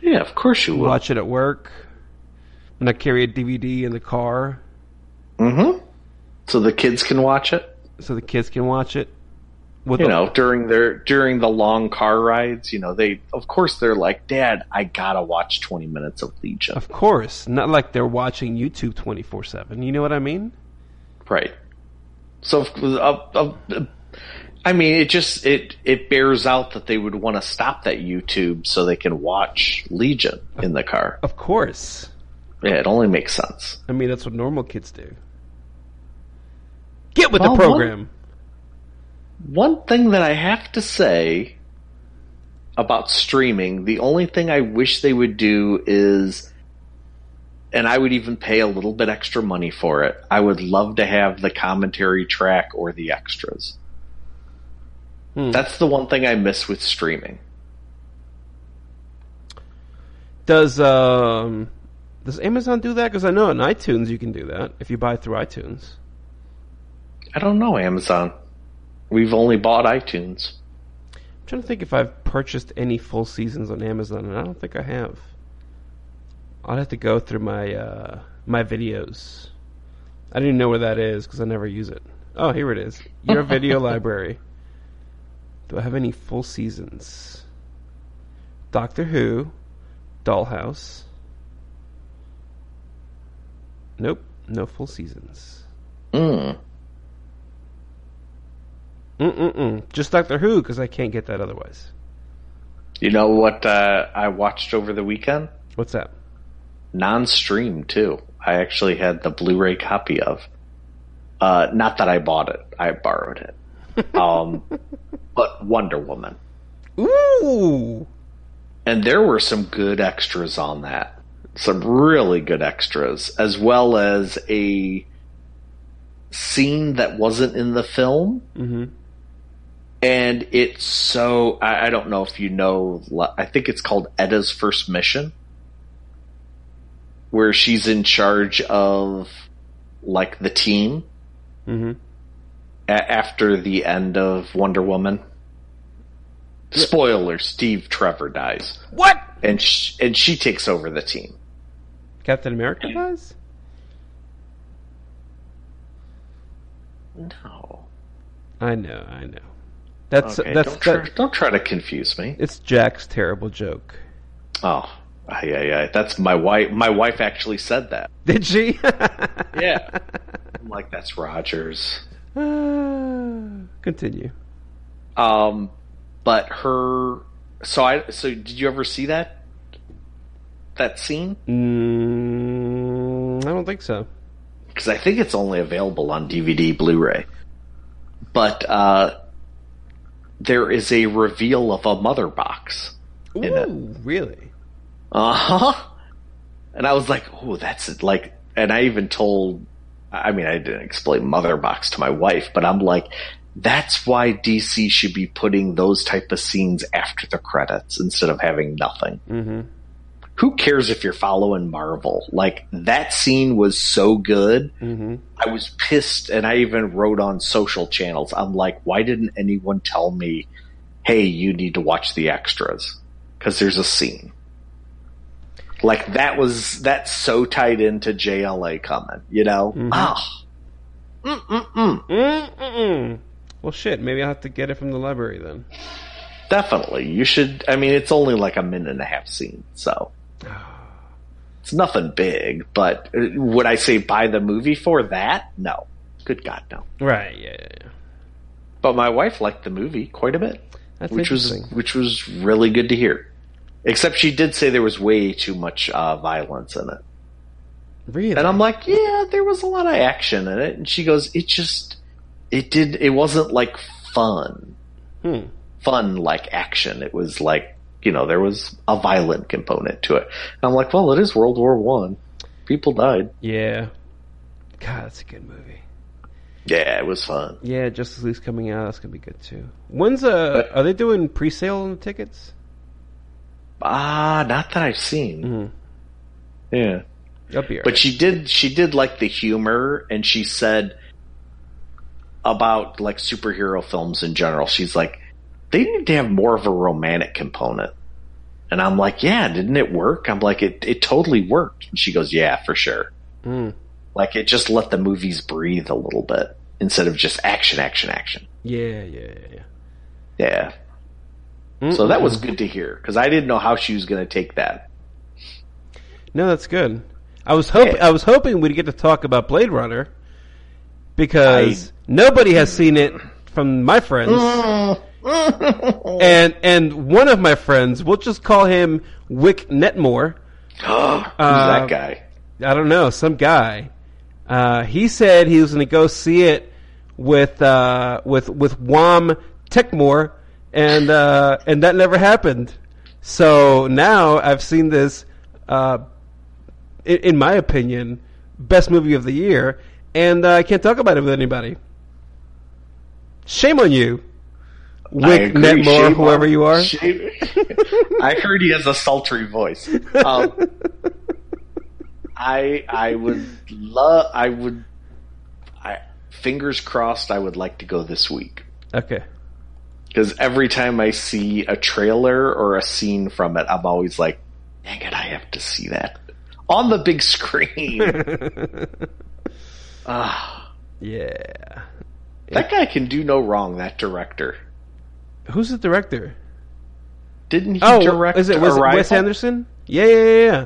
Yeah, of course you will. watch it at work. And I carry a DVD in the car Mm-hmm. So the kids can watch it. so the kids can watch it. With You the- know, during their during the long car rides, you know, they of course they're like, Dad, I gotta watch twenty minutes of Legion. of course, not like they're watching YouTube twenty four seven. You know what I mean? Right. So, uh, uh, I mean, it just it it bears out that they would want to stop that YouTube so they can watch Legion in the car. Of course. Yeah, it only makes sense. I mean, that's what normal kids do. Get with Well, the program. One thing that I have to say about streaming, the only thing I wish they would do is, and I would even pay a little bit extra money for it, I would love to have the commentary track or the extras. Hmm. That's the one thing I miss with streaming. Does um does Amazon do that? Because I know on iTunes you can do that if you buy through iTunes. I don't know, Amazon. We've only bought iTunes. I'm trying to think if I've purchased any full seasons on Amazon, and I don't think I have. I'll have to go through my uh, my videos. I didn't even know where that is because I never use it. Oh, here it is. Your video library. Do I have any full seasons? Doctor Who, Dollhouse. Nope, no full seasons. Mm. Mm-mm-mm. Just Doctor Who because I can't get that otherwise. You know what uh, I watched over the weekend? What's that? non-stream too. I actually had the Blu-ray copy of. Uh, not that I bought it; I borrowed it. Um, but Wonder Woman, Ooh. and there were some good extras on that. Some really good extras, as well as a scene that wasn't in the film. Mm-hmm. And it's so I, I don't know if you know. I think it's called Etta's First Mission, where she's in charge of like the team Mm-hmm. a- after the end of Wonder Woman. Spoiler: Steve Trevor dies, What? and sh- and she takes over the team. Captain America does? No, I know, I know. That's okay, that's don't try, that- don't try to confuse me. it's Jack's terrible joke. Oh, yeah, yeah, that's my wife. My wife actually said that. Did she? Yeah. I'm like, that's Rogers. Continue. Um, but her. So I. So did you ever see that? That scene? Mm, I don't think so. because I think it's only available on DVD, Blu-ray. But uh, there is a reveal of a mother box. in it. Ooh, really? Uh huh. And I was like, oh, that's it. Like, and I even told, I mean, I didn't explain Mother Box to my wife, but I'm like, that's why DC should be putting those type of scenes after the credits instead of having nothing. Mm-hmm. Who cares if you're following Marvel? Like, that scene was so good. Mm-hmm. I was pissed and I even wrote on social channels. I'm like, why didn't anyone tell me, hey, you need to watch the extras? Cause there's a scene. Like that was, that's so tied into JLA coming, you know? Mhm. Ah. Mm-mm-mm. Mm-mm. Well, shit. Maybe I'll have to get it from the library then. Definitely. You should, I mean, it's only like a minute and a half scene, so. It's nothing big, but uh, would I say buy the movie for that? No. Good God, no. Right. Yeah. Yeah. yeah. But my wife liked the movie quite a bit. That's which was which was really good to hear. Except she did say there was way too much uh, violence in it, really. and I'm like, yeah, there was a lot of action in it. And she goes, it just, it did, it wasn't like fun, Hmm. fun like action. It was like, you know, there was a violent component to it. And I'm like, well, it is World War One. People died. Yeah. God, that's a good movie. Yeah, it was fun. Yeah, Justice League's coming out. That's gonna be good too. When's uh? But- are they doing pre-sale on the tickets? Ah, not that I've seen. Mm-hmm. Yeah. Be alright. But she did she did like the humor and she said about like superhero films in general. She's like, they need to have more of a romantic component. And I'm like, yeah, didn't it work? I'm like, it, it totally worked. And she goes, yeah, for sure. Mm. Like it just let the movies breathe a little bit instead of just action, action, action. Yeah, yeah, yeah. Yeah. yeah. So that was good to hear because I didn't know how she was going to take that. no, that's good. I was hoping Yeah. I was hoping we'd get to talk about Blade Runner because nobody has seen it from my friends, and and one of my friends, we'll just call him Wick Netmore. Who's Uh, that guy? I don't know, some guy. Uh, he said he was going to go see it with uh, with with Wam Techmore, and uh, and that never happened. So now I've seen this, uh, in, in my opinion, best movie of the year, and uh, I can't talk about it with anybody. Shame on you, Wick. Netmore, whoever on- you are. shame- I heard he has a sultry voice. Um, I I would love. I would. I fingers crossed. I would like to go this week okay. because every time I see a trailer or a scene from it, I'm always like, "Dang it! I have to see that on the big screen." Ah, yeah. that guy can do no wrong. That director Who's the director? didn't he Oh, direct? is it was it Arrival? Wes Anderson? Yeah, yeah, yeah, yeah.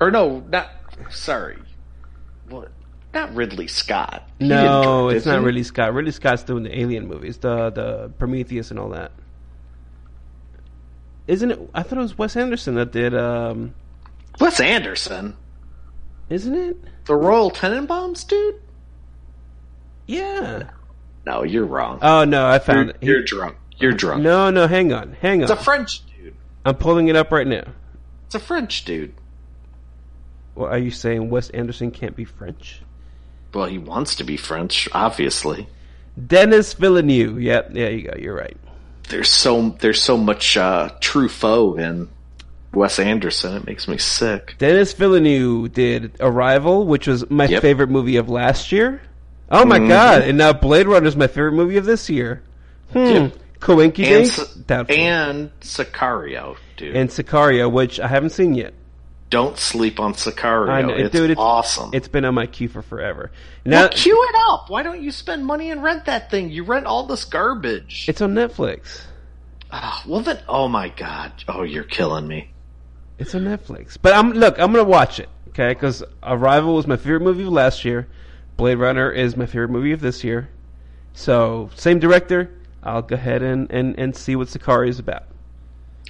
Or no, not sorry. What? Not Ridley Scott. He No, it's not? Ridley Scott. Ridley Scott's doing the Alien movies, the the Prometheus and all that. Isn't it? I thought it was Wes Anderson that did. um Wes Anderson, Isn't it? the Royal Tenenbaums dude. Yeah. No, you're wrong. Oh no, I you're, found it. He- you're drunk. You're drunk. no, no, hang on, hang on. it's a. French dude. I'm pulling it up right now. It's a French dude. Well, are you saying Wes Anderson can't be French? Well, he wants to be French, obviously. Denis Villeneuve. Yep, there you go. You're right. There's so there's so much uh, Truffaut in Wes Anderson. It makes me sick. Denis Villeneuve did Arrival, which was my Yep. favorite movie of last year. Oh my Mhm. god! And now Blade Runner is my favorite movie of this year. Hmm. Yep. Coinky And? S- and Sicario, dude. and Sicario, which I haven't seen yet. Don't sleep on Sicario. Know, it's dude, it's awesome. It's been on my queue for forever. Well, Now queue it up. Why don't you spend money and rent that thing? You rent all this garbage. it's on Netflix. Ah, well, then, oh my god. Oh, you're killing me. It's on Netflix. But I'm look. I'm gonna watch it. Okay, because Arrival was my favorite movie of last year. Blade Runner is my favorite movie of this year. So same director. I'll go ahead and, and, and see what Sicario is about.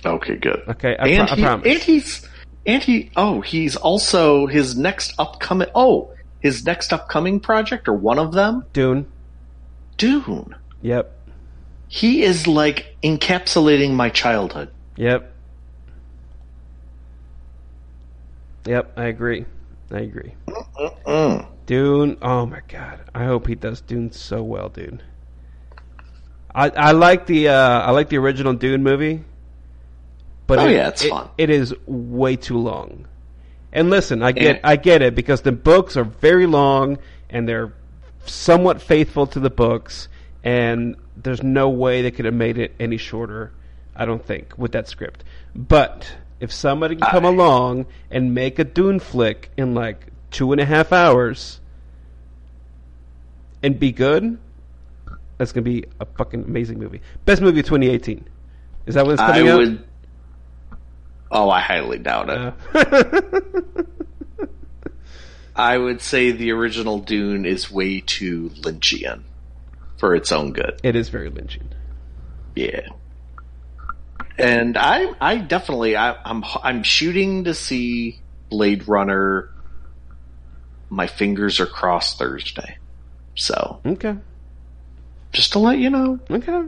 Okay, good. Okay, I, and, pro- I promise. and he's and he. Oh, he's also his next upcoming. Oh, his next upcoming project, or one of them, Dune. Dune. Yep. He is like encapsulating my childhood. Yep. Yep, I agree. I agree. Mm. Dune. Oh my god. I hope he does Dune so well, dude. I I like the uh, I like the original Dune movie, but Oh, it- yeah, it's it- fun. It is way too long. And listen, I get. I get it because the books are very long and they're somewhat faithful to the books, and there's no way they could have made it any shorter. I don't think with that script. But if somebody can come I- along and make a Dune flick in like two and a half hours and be good, that's gonna be a fucking amazing movie. Best movie of 2018. Is that when it's I coming out? would. Oh, I highly doubt it. Uh, I would say the original Dune is way too Lynchian for its own good. it is very Lynchian. Yeah. And I, I definitely, I, I'm, I'm shooting to see Blade Runner. My fingers are crossed Thursday, so Okay. just to let you know. Okay.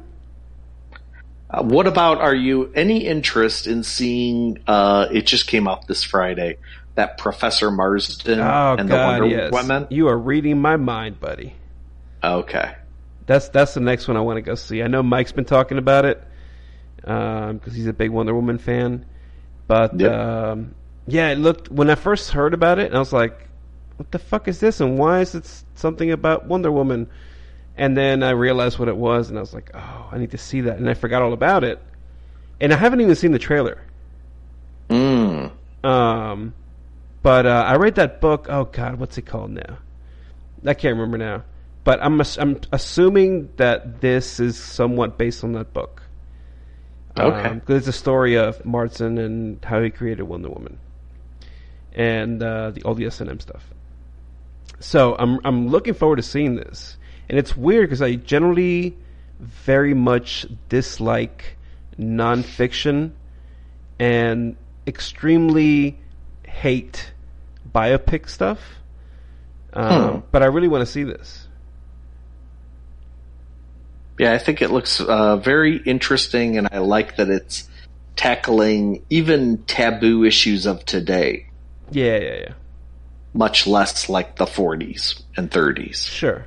Uh, what about? Are you any interest in seeing? Uh, it just came out this Friday. That Professor Marston Oh and the Wonder yes. Woman. You are reading my mind, buddy. Okay. That's that's the next one I want to go see. I know Mike's been talking about it because he's a big Wonder Woman fan. But Yep. um, yeah, it looked when I first heard about it, I was like, "What the fuck is this? And why is it something about Wonder Woman?" And then I realized what it was, and I was like, "Oh, I need to see that." And I forgot all about it, and I haven't even seen the trailer. Mm. Um, but uh, I read that book. Oh God, what's it called now? I can't remember now. But I'm I'm assuming that this is somewhat based on that book. Okay. because it's a story of Martin and how he created Wonder Woman, and uh, the all the S and M stuff. So I'm I'm looking forward to seeing this, and it's weird because I generally very much dislike nonfiction and extremely hate biopic stuff. Um, Hmm. But I really want to see this. Yeah, I think it looks uh, very interesting, and I like that it's tackling even taboo issues of today, Yeah, yeah, yeah. Much less like the 40s and 30s. Sure.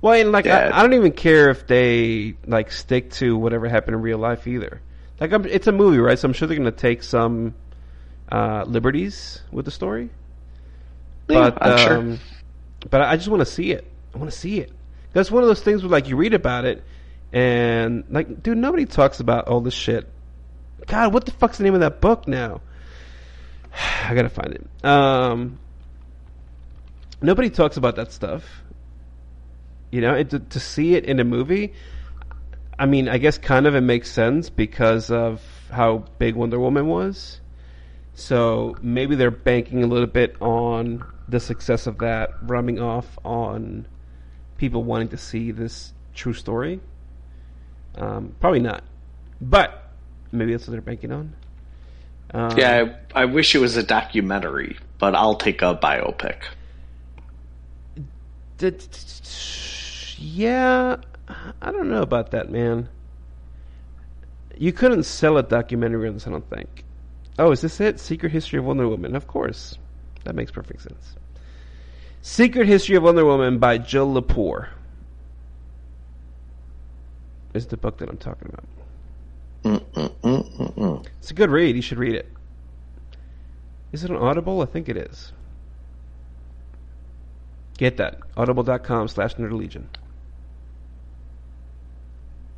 Well, and like Yeah. I, I don't even care if they like stick to whatever happened in real life either. Like I'm, it's a movie, right? So I'm sure they're going to take some uh, liberties with the story. Yeah, But I'm sure. um, but I just want to see it. I want to see it. That's one of those things where like you read about it, and like, dude, nobody talks about all this shit. God, what the fuck's the name of that book now? I gotta find it. Um, nobody talks about that stuff. You know, and to, to see it in a movie, I mean, I guess kind of it makes sense because of how big Wonder Woman was. So maybe they're banking a little bit on the success of that, rubbing off on people wanting to see this true story. Um, probably not, but maybe that's what they're banking on. Um, yeah, I, I wish it was a documentary, but I'll take a biopic. D- d- d- yeah, I don't know about that, man. You couldn't sell a documentary on this, I don't think. Oh, is this it? Secret History of Wonder Woman. Of course. That makes perfect sense. Secret History of Wonder Woman by Jill Lepore. Is the book that I'm talking about. Mm-mm-mm-mm-mm. It's a good read. You should read it. Is it on Audible? I think it is. Get that. Audible.com slash Nerdlegion.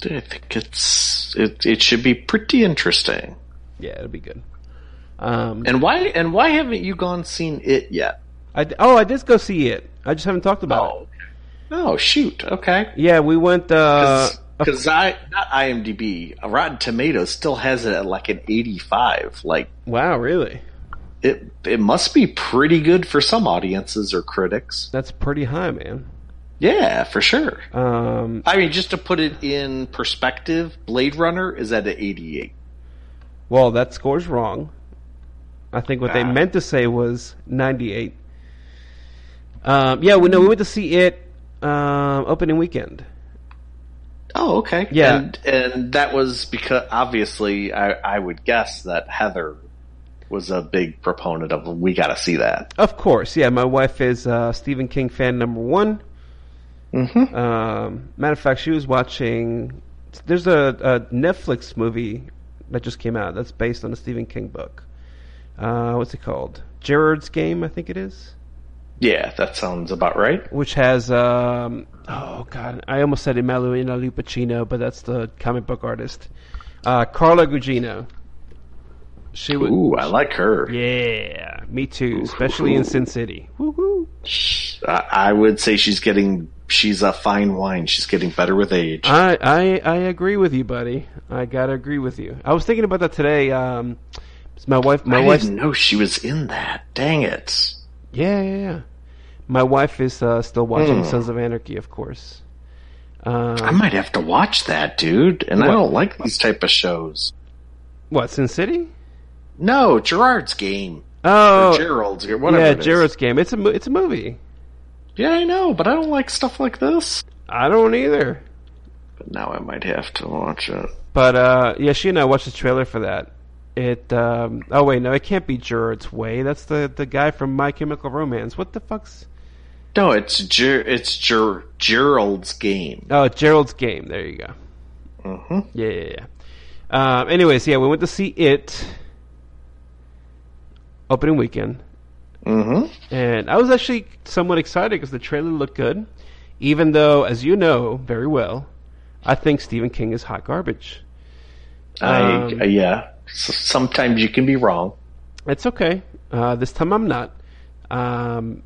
I think it's it. It should be pretty interesting. Yeah, it'll be good. Um, And why and why haven't you gone seen it yet? I oh, I did go see it. I just haven't talked about it. Oh, oh shoot. Okay. Yeah, we went. Uh, Because I not IMDb, Rotten Tomatoes still has it at like an eighty-five. Like wow, really? It, it must be pretty good for some audiences or critics. That's pretty high, man. Yeah, for sure. Um, I mean, just to put it in perspective, Blade Runner is at an eighty-eight. well, that score's wrong. I think what they Ah. meant to say was 98. Um, yeah, we no, we went to see it um, opening weekend. Oh, okay. Yeah. and, and that was because obviously I, I would guess that Heather was a big proponent of. We got to see that. Of course, yeah. My wife is uh, Stephen King fan number one. Mm-hmm. Um, matter of fact, she was watching. There's a, a Netflix movie that just came out that's based on a Stephen King book. Uh, what's it called? Gerard's Game, I think it is. Yeah, that sounds about right. Which has um, oh god, I almost said Emanuela Lupacchino, but that's the comic book artist. Uh, Carla Gugino. She would. Ooh, I like her. Yeah, me too, especially in Sin City. Woo-hoo. I, I would say she's getting. She's a fine wine. She's getting better with age. I, I I agree with you, buddy. I gotta agree with you. I was thinking about that today. Um, my wife, my I wife, didn't know she was in that. Dang it. yeah, yeah, yeah. My wife is uh, still watching Hmm. Sons of Anarchy, of course. Um, I might have to watch that, dude. And I don't like these type of shows. what Sin City? No, Gerard's game. Oh, or Gerald's or whatever. yeah. Jared's game. It's a it's a movie. Yeah, I know, but I don't like stuff like this. I don't either. But now I might have to watch it. But uh, yeah, she and I watched the trailer for that. It um, oh wait, no, it can't be Gerard's way. That's the the guy from My Chemical Romance. What the fuck's? No, it's Ger- it's Ger- Gerald's game. Oh, Gerald's game. There you go. hmm Yeah, yeah, yeah. Um, anyways, yeah, we went to see it opening weekend, hmm and I was actually somewhat excited because the trailer looked good. Even though, as you know very well, I think Stephen King is hot garbage. I Um, uh, yeah. S- sometimes you can be wrong. It's okay. Uh, this time I'm not. Um,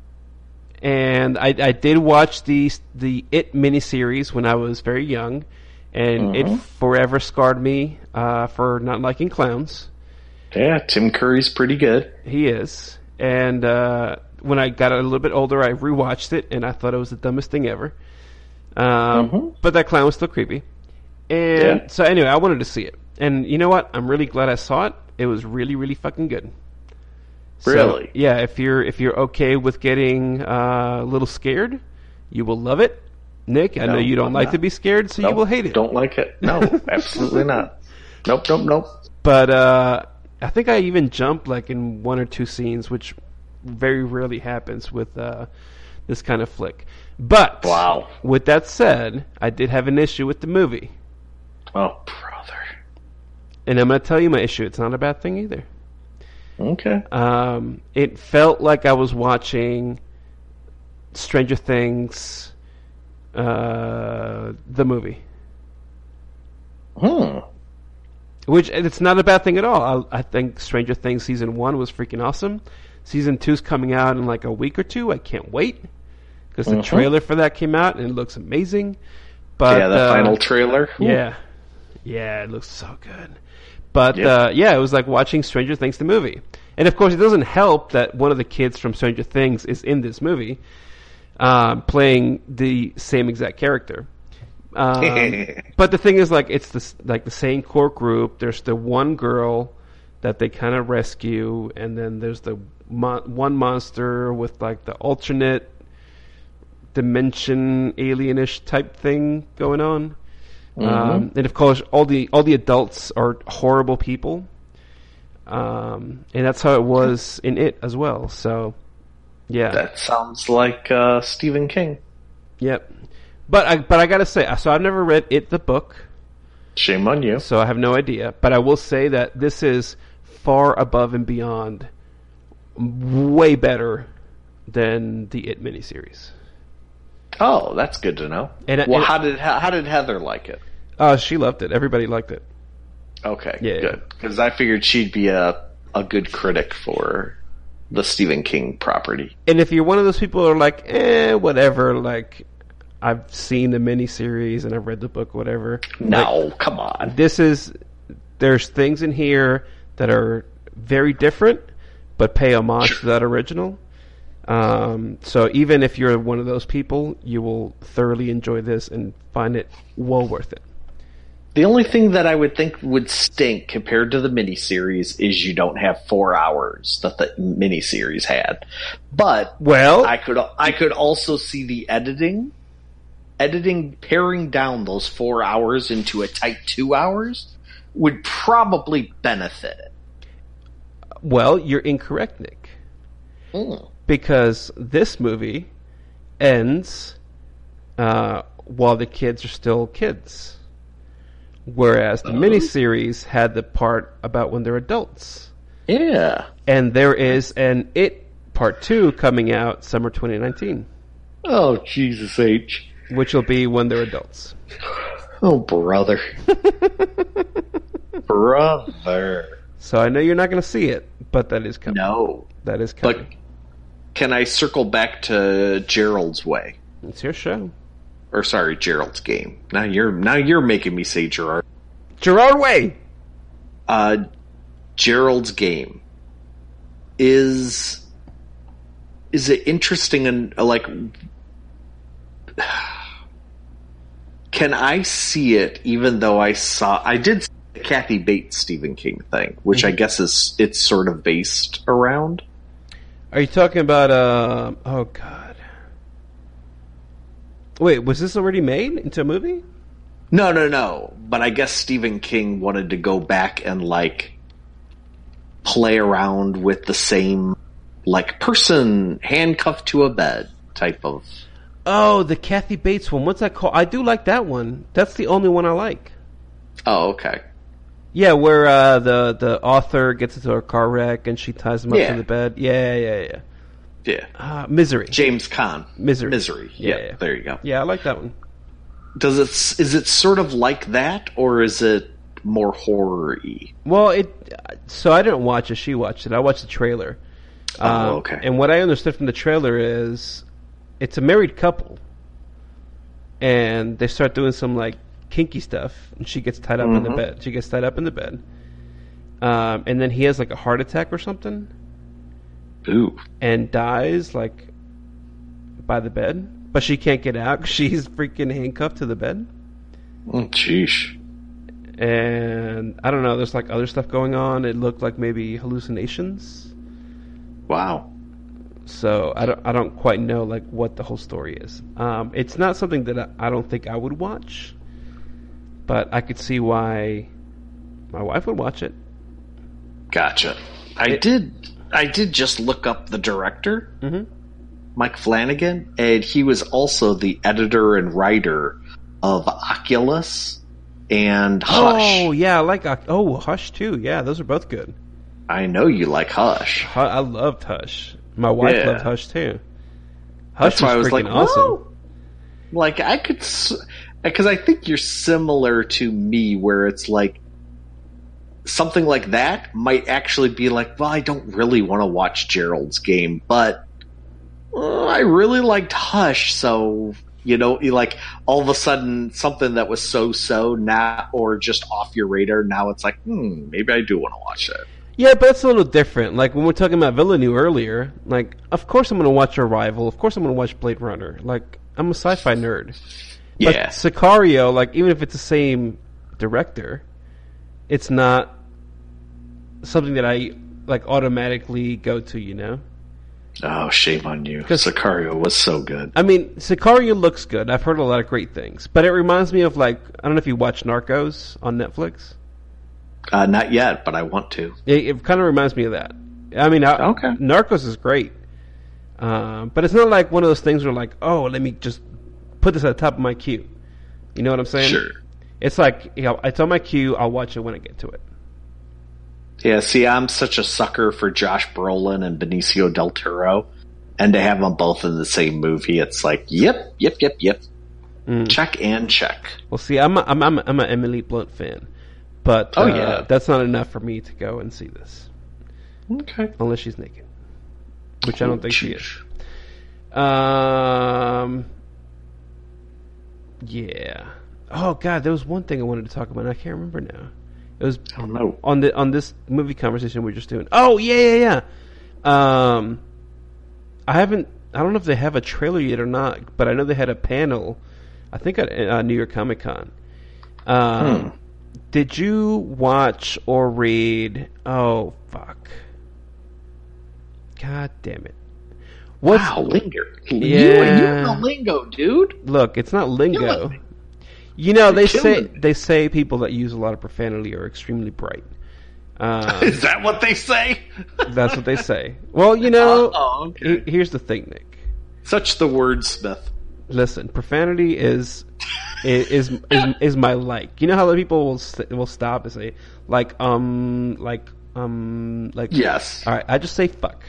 and I, I did watch the the It miniseries when I was very young, and it Mhm. forever scarred me uh, for not liking clowns. Yeah, Tim Curry's pretty good. He is. And uh, when I got a little bit older, I rewatched it, and I thought it was the dumbest thing ever. Um, Mhm. But that clown was still creepy. And Yeah. so anyway, I wanted to see it. And you know what? I'm really glad I saw it. It was really, really fucking good. So, Really? yeah. If you're if you're okay with getting uh, a little scared, you will love it. Nick, I know you don't I'm like not. to be scared, so you will hate it. Don't like it. No, absolutely not. Nope, nope, nope. But uh, I think I even jumped like in one or two scenes, which very rarely happens with uh, this kind of flick. But Wow. with that said, I did have an issue with the movie, Oh, brother. and I'm going to tell you my issue. It's not a bad thing either. Okay. Um, it felt like I was watching Stranger Things, uh, the movie. Hmm. Which it's not a bad thing at all. I, I think Stranger Things season one was freaking awesome. Season two's coming out in like a week or two. I can't wait because the Mhm. trailer for that came out and it looks amazing. But yeah, the uh, final trailer. Ooh. yeah, yeah, it looks so good. But Yep. uh, yeah, it was like watching Stranger Things the movie, and of course, it doesn't help that one of the kids from Stranger Things is in this movie, um, playing the same exact character. Um, but the thing is, like, it's the like the same core group. There's the one girl that they kind of rescue, and then there's the mon- one monster with like the alternate dimension alienish type thing going on. Um, and of course, all the all the adults are horrible people, um, and that's how it was in it as well. So, yeah, That sounds like uh, Stephen King. yep. But I but I gotta say, so I've never read it the book, Shame on you. so I have no idea. But I will say that this is far above and beyond, way better than the It miniseries. Oh, that's good to know. And- well, and- how did how, how did Heather like it? Oh, she loved it. Everybody liked it. Okay, Yeah. good. Because I figured she'd be a a good critic for the Stephen King property. And if you're one of those people who are like, eh, whatever, like I've seen the miniseries and I've read the book, whatever. No, come on. this is there's things in here that are very different, but pay homage to that original. Um, so even if you're one of those people, you will thoroughly enjoy this and find it well worth it. The only thing that I would think would stink compared to the miniseries is you don't have four hours that the miniseries had. But Well, I could I could also see the editing, editing paring down those four hours into a tight two hours would probably benefit it. well, you're incorrect, Nick. Mm. because this movie ends uh, while the kids are still kids, whereas the miniseries had the part about when they're adults, Yeah. and there is an It Part Two coming out summer 2019, Oh Jesus H. which will be when they're adults. Oh brother. brother. So I know you're not going to see it, but that is coming. No. That is coming. But can I circle back to Gerald's way? it's your show, Or sorry, Gerald's game. Now you're now you're making me say Gerard. Gerard Way. Uh Gerald's game is is it interesting and like can I see it even though I saw I did see the Kathy Bates Stephen King thing, which I guess is it's sort of based around. Are you talking about? Uh, oh God. Wait, was this already made into a movie? No, no, no. But I guess Stephen King wanted to go back and like play around with the same like person handcuffed to a bed type of. Oh, the Kathy Bates one. What's that called? I do like that one. That's the only one I like. Oh, okay. Yeah, where uh, the the author gets into a car wreck and she ties him up Yeah. to the bed. Yeah, yeah, yeah. Yeah. Uh, Misery. James Caan. Misery. Misery. Yeah, Yeah, yeah. there you go. Yeah, I like that one. Does it is it sort of like that or is it more horror-y? Well, it. So I didn't watch it. She watched it. I watched the trailer. Oh, Um, okay. And what I understood from the trailer is, it's a married couple, and they start doing some like kinky stuff, and she gets tied up in the Mhm. bed. She gets tied up in the bed, um, and then he has like a heart attack or something, Ooh. and dies like by the bed. But she can't get out 'cause she's freaking handcuffed to the bed. Mm, Sheesh. And I don't know. There's like other stuff going on. It looked like maybe hallucinations. Wow. So I don't I don't quite know like what the whole story is. Um, it's not something that I, I don't think I would watch, but I could see why my wife would watch it. Gotcha. I It- did. I did just look up the director, Mhm. Mike Flanagan, and he was also the editor and writer of Oculus and Hush. Oh yeah, I like oh Hush too. Yeah, those are both good. I know you like Hush. I loved Hush. My wife Yeah. loved Hush too. Hush That's why I was freaking like, awesome. "Whoa." Like I could, because I think you're similar to me, where it's like something like that might actually be like, well, I don't really want to watch Gerald's game, but uh, I really liked Hush, so you know, you like all of a sudden something that was so so now or just off your radar. Now it's like, hmm, maybe I do want to watch that. Yeah, but it's a little different. Like when we're talking about Villeneuve earlier, like of course I'm going to watch Arrival. Of course I'm going to watch Blade Runner. Like I'm a sci-fi nerd. But Yeah, Sicario, like even if it's the same director, it's not something that I like automatically go to. You know, oh shame on you. 'Cause- Sicario was so good. I mean, Sicario looks good. I've heard a lot of great things, but it reminds me of like I don't know if you watch Narcos on Netflix. Uh, not yet, but I want to. It, it kind of reminds me of that. I mean, I, Okay. Narcos is great, um, but it's not like one of those things where like, oh, let me just put this at the top of my queue. You know what I'm saying? Sure. It's like you know, it's on my queue. I'll watch it when I get to it. Yeah, see, I'm such a sucker for Josh Brolin and Benicio del Toro, and to have them both in the same movie, it's like, yep, yep, yep, yep, Mm. check and check. Well, see, I'm a, I'm I'm, a, I'm an Emily Blunt fan, but Oh, uh, yeah. that's not enough for me to go and see this Okay. unless she's naked, which I don't think she is. Um. Yeah. Oh God, there was one thing I wanted to talk about. and I can't remember now. It was I don't know. on the on this movie conversation we are just doing. Oh yeah, yeah, yeah. Um, I haven't. I don't know if they have a trailer yet or not, but I know they had a panel. I think at uh, New York Comic Con. Um, did you watch or read? Oh fuck! God damn it! What's Wow, linger. You, Yeah. you know lingo, dude. look? It's not lingo. You know they say me. they say people that use a lot of profanity are extremely bright. Um, Is that what they say? that's what they say. Well, you know, Oh, okay. here's the thing, Nick. Such the wordsmith. Listen, profanity is is is, is, is my like. You know how the people will s- will stop and say like um like um like Yes. All right, I just say fuck.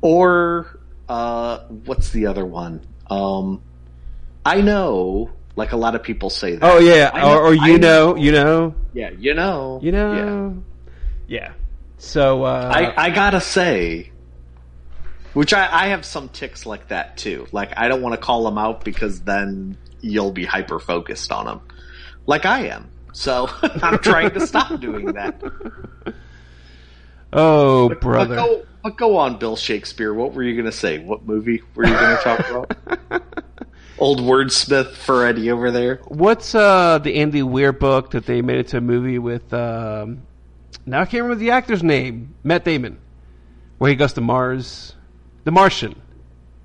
Or uh, what's the other one? Um, I know. Like a lot of people say that. Oh yeah, know- or, or you I know, you know, Yeah, you know. you know. Yeah. So uh, I, I gotta say, which I, I have some ticks like that too. Like I don't want to call them out because then you'll be hyper focused on them, like I am. So I'm trying to stop doing that. oh But brother. go, but go on, Bill Shakespeare. What were you gonna say? What movie were you gonna talk about? Old wordsmith for Eddie over there. What's uh the Andy Weir book that they made into a movie with? Um, now I can't remember the actor's name. Matt Damon, where he goes to Mars. The Martian.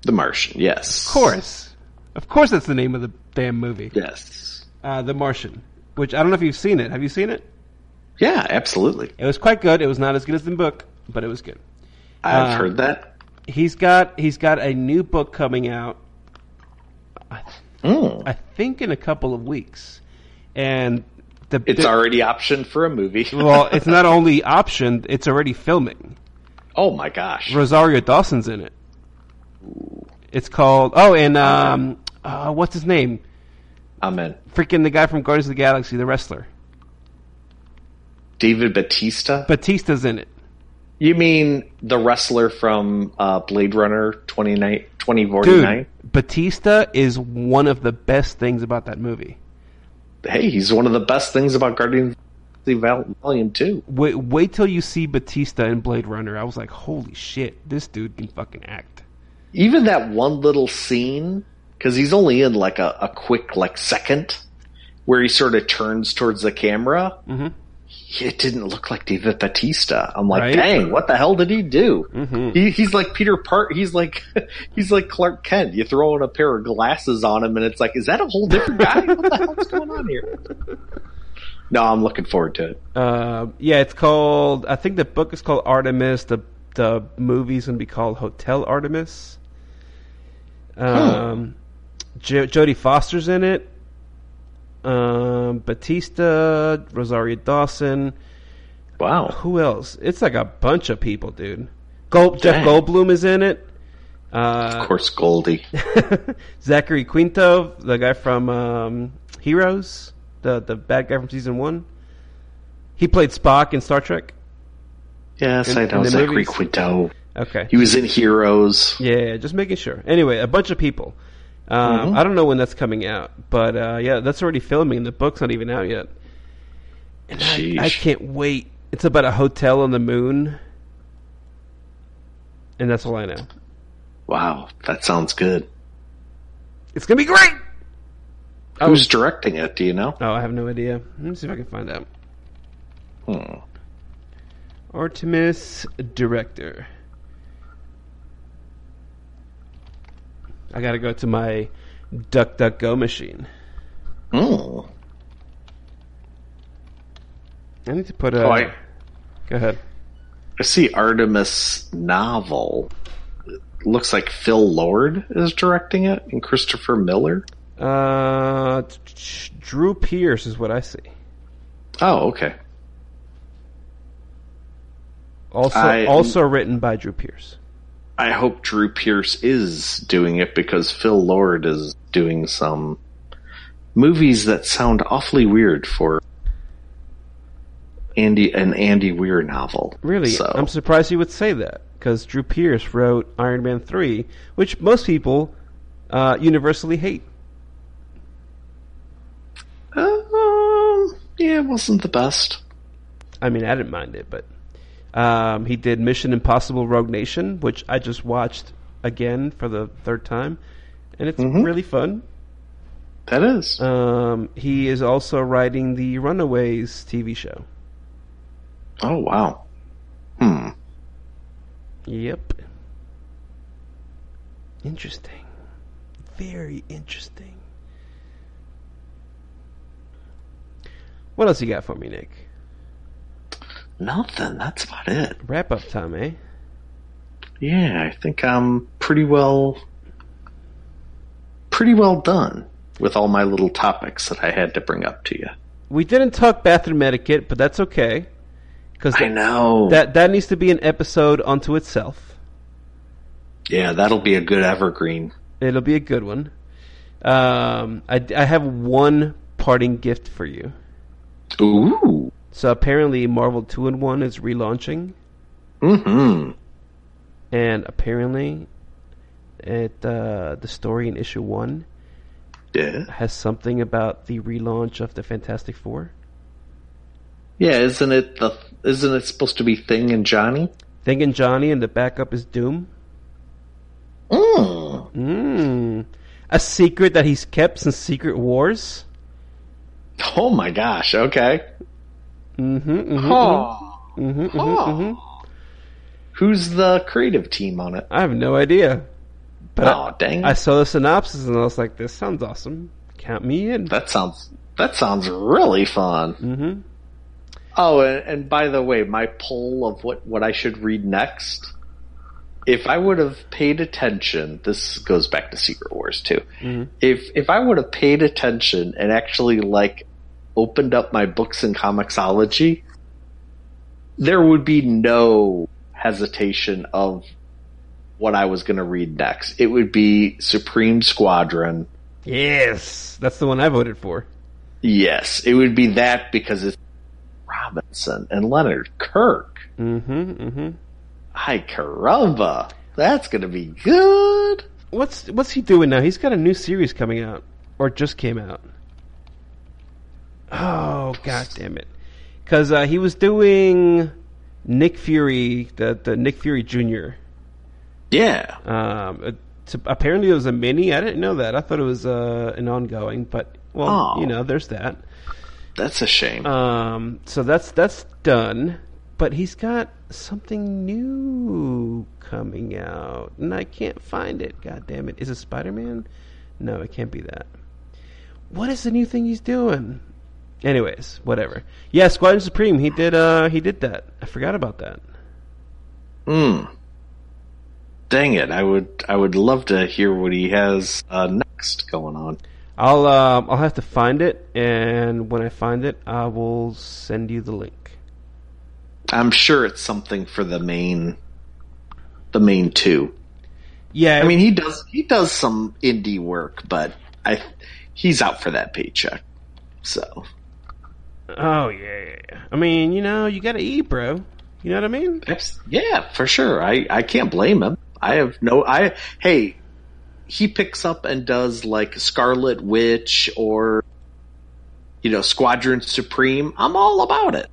The Martian. Yes. Of course, of course, that's the name of the damn movie. Yes. Uh, the Martian. Which I don't know if you've seen it. Have you seen it? Yeah, absolutely. It was quite good. It was not as good as the book, but it was good. I've Uh, heard that. He's got he's got a new book coming out. I, Mm. I think in a couple of weeks, and the It's the- already optioned for a movie. well, it's not only optioned; it's already filming. Oh my gosh. Rosario Dawson's in it. It's called oh, and um, uh, what's his name? I'm in. Freaking the guy from Guardians of the Galaxy, the wrestler. David Batista? Batista's in it. You mean the wrestler from uh, Blade Runner 29 Dude, 2049? Batista is one of the best things about that movie. Hey, he's one of the best things about Guardians of the Val- Volume 2. Wait, wait till you see Batista in Blade Runner. I was like, holy shit, this dude can fucking act. Even that one little scene, because he's only in like a, a quick like second, where he sort of turns towards the camera. Mhm. It didn't look like David Batista. I'm like, Right? dang, what the hell did he do? Mhm. He, he's like Peter Part. He's like he's like Clark Kent. You throw in a pair of glasses on him, and it's like, is that a whole different guy? what the hell's going on here? No, I'm looking forward to it. Uh, yeah, it's called. I think the book is called Artemis. The the movie's gonna be called Hotel Artemis. Um, Jo- Jodie Foster's in it. Um, Batista, Rosario Dawson. Wow. Who else? It's like a bunch of people, dude. Gold, Jeff Goldblum is in it. Uh, Of course, Goldie. Zachary Quinto, the guy from um, Heroes, the the bad guy from season one. He played Spock in Star Trek. Yes, In- I know Zachary? Quinto. Okay. He was in Heroes. Yeah, just making sure. Anyway, a bunch of people. Um, Mhm. I don't know when that's coming out, but uh, yeah, that's already filming. The book's not even out yet. And I, I can't wait. It's about a hotel on the moon, and that's all I know. Wow, that sounds good. It's gonna be great. Oh. Who's directing it? Do you know? Oh, I have no idea. Let me see if I can find out. Hmm. Artemis director. I gotta go to my DuckDuckGo machine. Mm. I need to put a. Oh, I- Go ahead. I see Artemis novel. It looks like Phil Lord is directing it, and Christopher Miller. Uh, Drew Pearce is what I see. Oh, okay. Also, I- also written by Drew Pearce. I hope Drew Pearce is doing it because Phil Lord is doing some movies that sound awfully weird for Andy an Andy Weir novel. Really, So I'm surprised you would say that because Drew Pearce wrote Iron Man three, which most people uh, universally hate. um, yeah, it wasn't the best. I mean, I didn't mind it, but um, he did Mission Impossible: Rogue Nation, which I just watched again for the third time, and it's Mhm. really fun. That is. Um, he is also writing the Runaways TV show. oh wow. Hmm. Yep. Interesting. Very interesting. What else you got for me, Nick? Nothing. That's about it. Wrap up time, eh? Yeah, I think I'm pretty well, pretty well done with all my little topics that I had to bring up to you. We didn't talk bathroom etiquette, but that's okay. Because I know. that that needs to be an episode unto itself. yeah, that'll be a good evergreen. It'll be a good one. Um, I, I have one parting gift for you. Ooh. So apparently, Marvel Two in One is relaunching, Hmm. and apparently, it uh, the story in issue one Yeah. has something about the relaunch of the Fantastic Four. Yeah. Isn't it the? Isn't it supposed to be Thing and Johnny? Thing and Johnny, and the backup is Doom. Mm. Mm. A secret that he's kept since Secret Wars. Oh my gosh. Okay. Mm-hmm. mm-hmm, Huh. mm-hmm, mm-hmm, mm-hmm. Who's the creative team on it? I have no idea. But Oh, I, dang. I saw the synopsis and I was like, "This sounds awesome. Count me in." That sounds. That sounds really fun. Mm-hmm. Oh, and, and by the way, my poll of what, what I should read next, if I would have paid attention, this goes back to Secret Wars too. Mhm. If if I would have paid attention and actually like opened up my books in comiXology, there would be no hesitation of what I was going to read next. It would be Supreme Squadron. Yes, that's the one I voted for. Yes, it would be that because it's Robinson and Leonard Kirk. Mm-hmm. Mm-hmm. Ay caramba. That's gonna be good. What's what's he doing now? He's got a new series coming out, or just came out. Oh god damn it! Because uh, he was doing Nick Fury, the the Nick Fury Jr. Yeah. Um, apparently it was a mini. I didn't know that. I thought it was uh, an ongoing, but well, Oh. you know, there's that. That's a shame. Um, so that's that's done. But he's got something new coming out, and I can't find it. God damn it! Is it Spider Man? No, it can't be that. What is the new thing he's doing? Anyways, whatever. Yeah, Squadron Supreme. He did. Uh, he did that. I forgot about that. Hmm. Dang it. I would I would love to hear what he has uh, next going on. I'll um, I'll have to find it, and when I find it, I will send you the link. I'm sure it's something for the main the main two. Yeah, I mean he does he does some indie work, but I he's out for that paycheck. So oh yeah. I mean, you know, you gotta eat, bro. You know what I mean? Yeah, for sure. I, I can't blame him. I have no I hey, he picks up and does like Scarlet Witch or you know, Squadron Supreme. I'm all about it.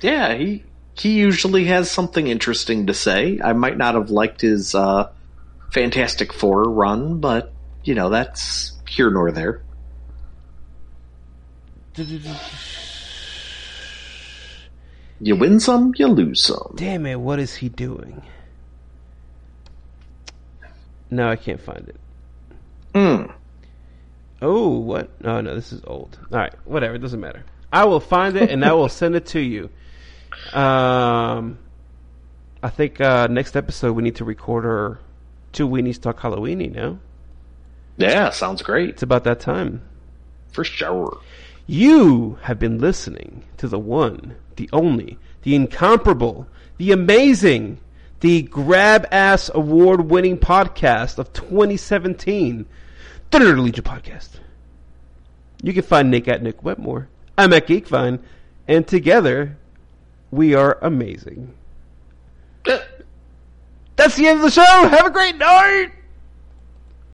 Yeah, he he usually has something interesting to say. I might not have liked his uh Fantastic Four run, but you know, that's here nor there. You win some, you lose some. Damn it! What is he doing? No, I can't find it. Mm. Oh, what? Oh no, this is old. All right, whatever. It doesn't matter. I will find it and I will send it to you. Um, I think uh, next episode we need to record our two weenies talk Halloween. You know, Yeah, sounds great. it's about that time. For sure. You have been listening to the one, the only, the incomparable, the amazing, the grab ass award winning podcast of 2017, the Nerd Legion Podcast. You can find Nick at Nick Wetmore. I'm at Geekvine, and together we are amazing. Uh. That's the end of the show. Have a great night.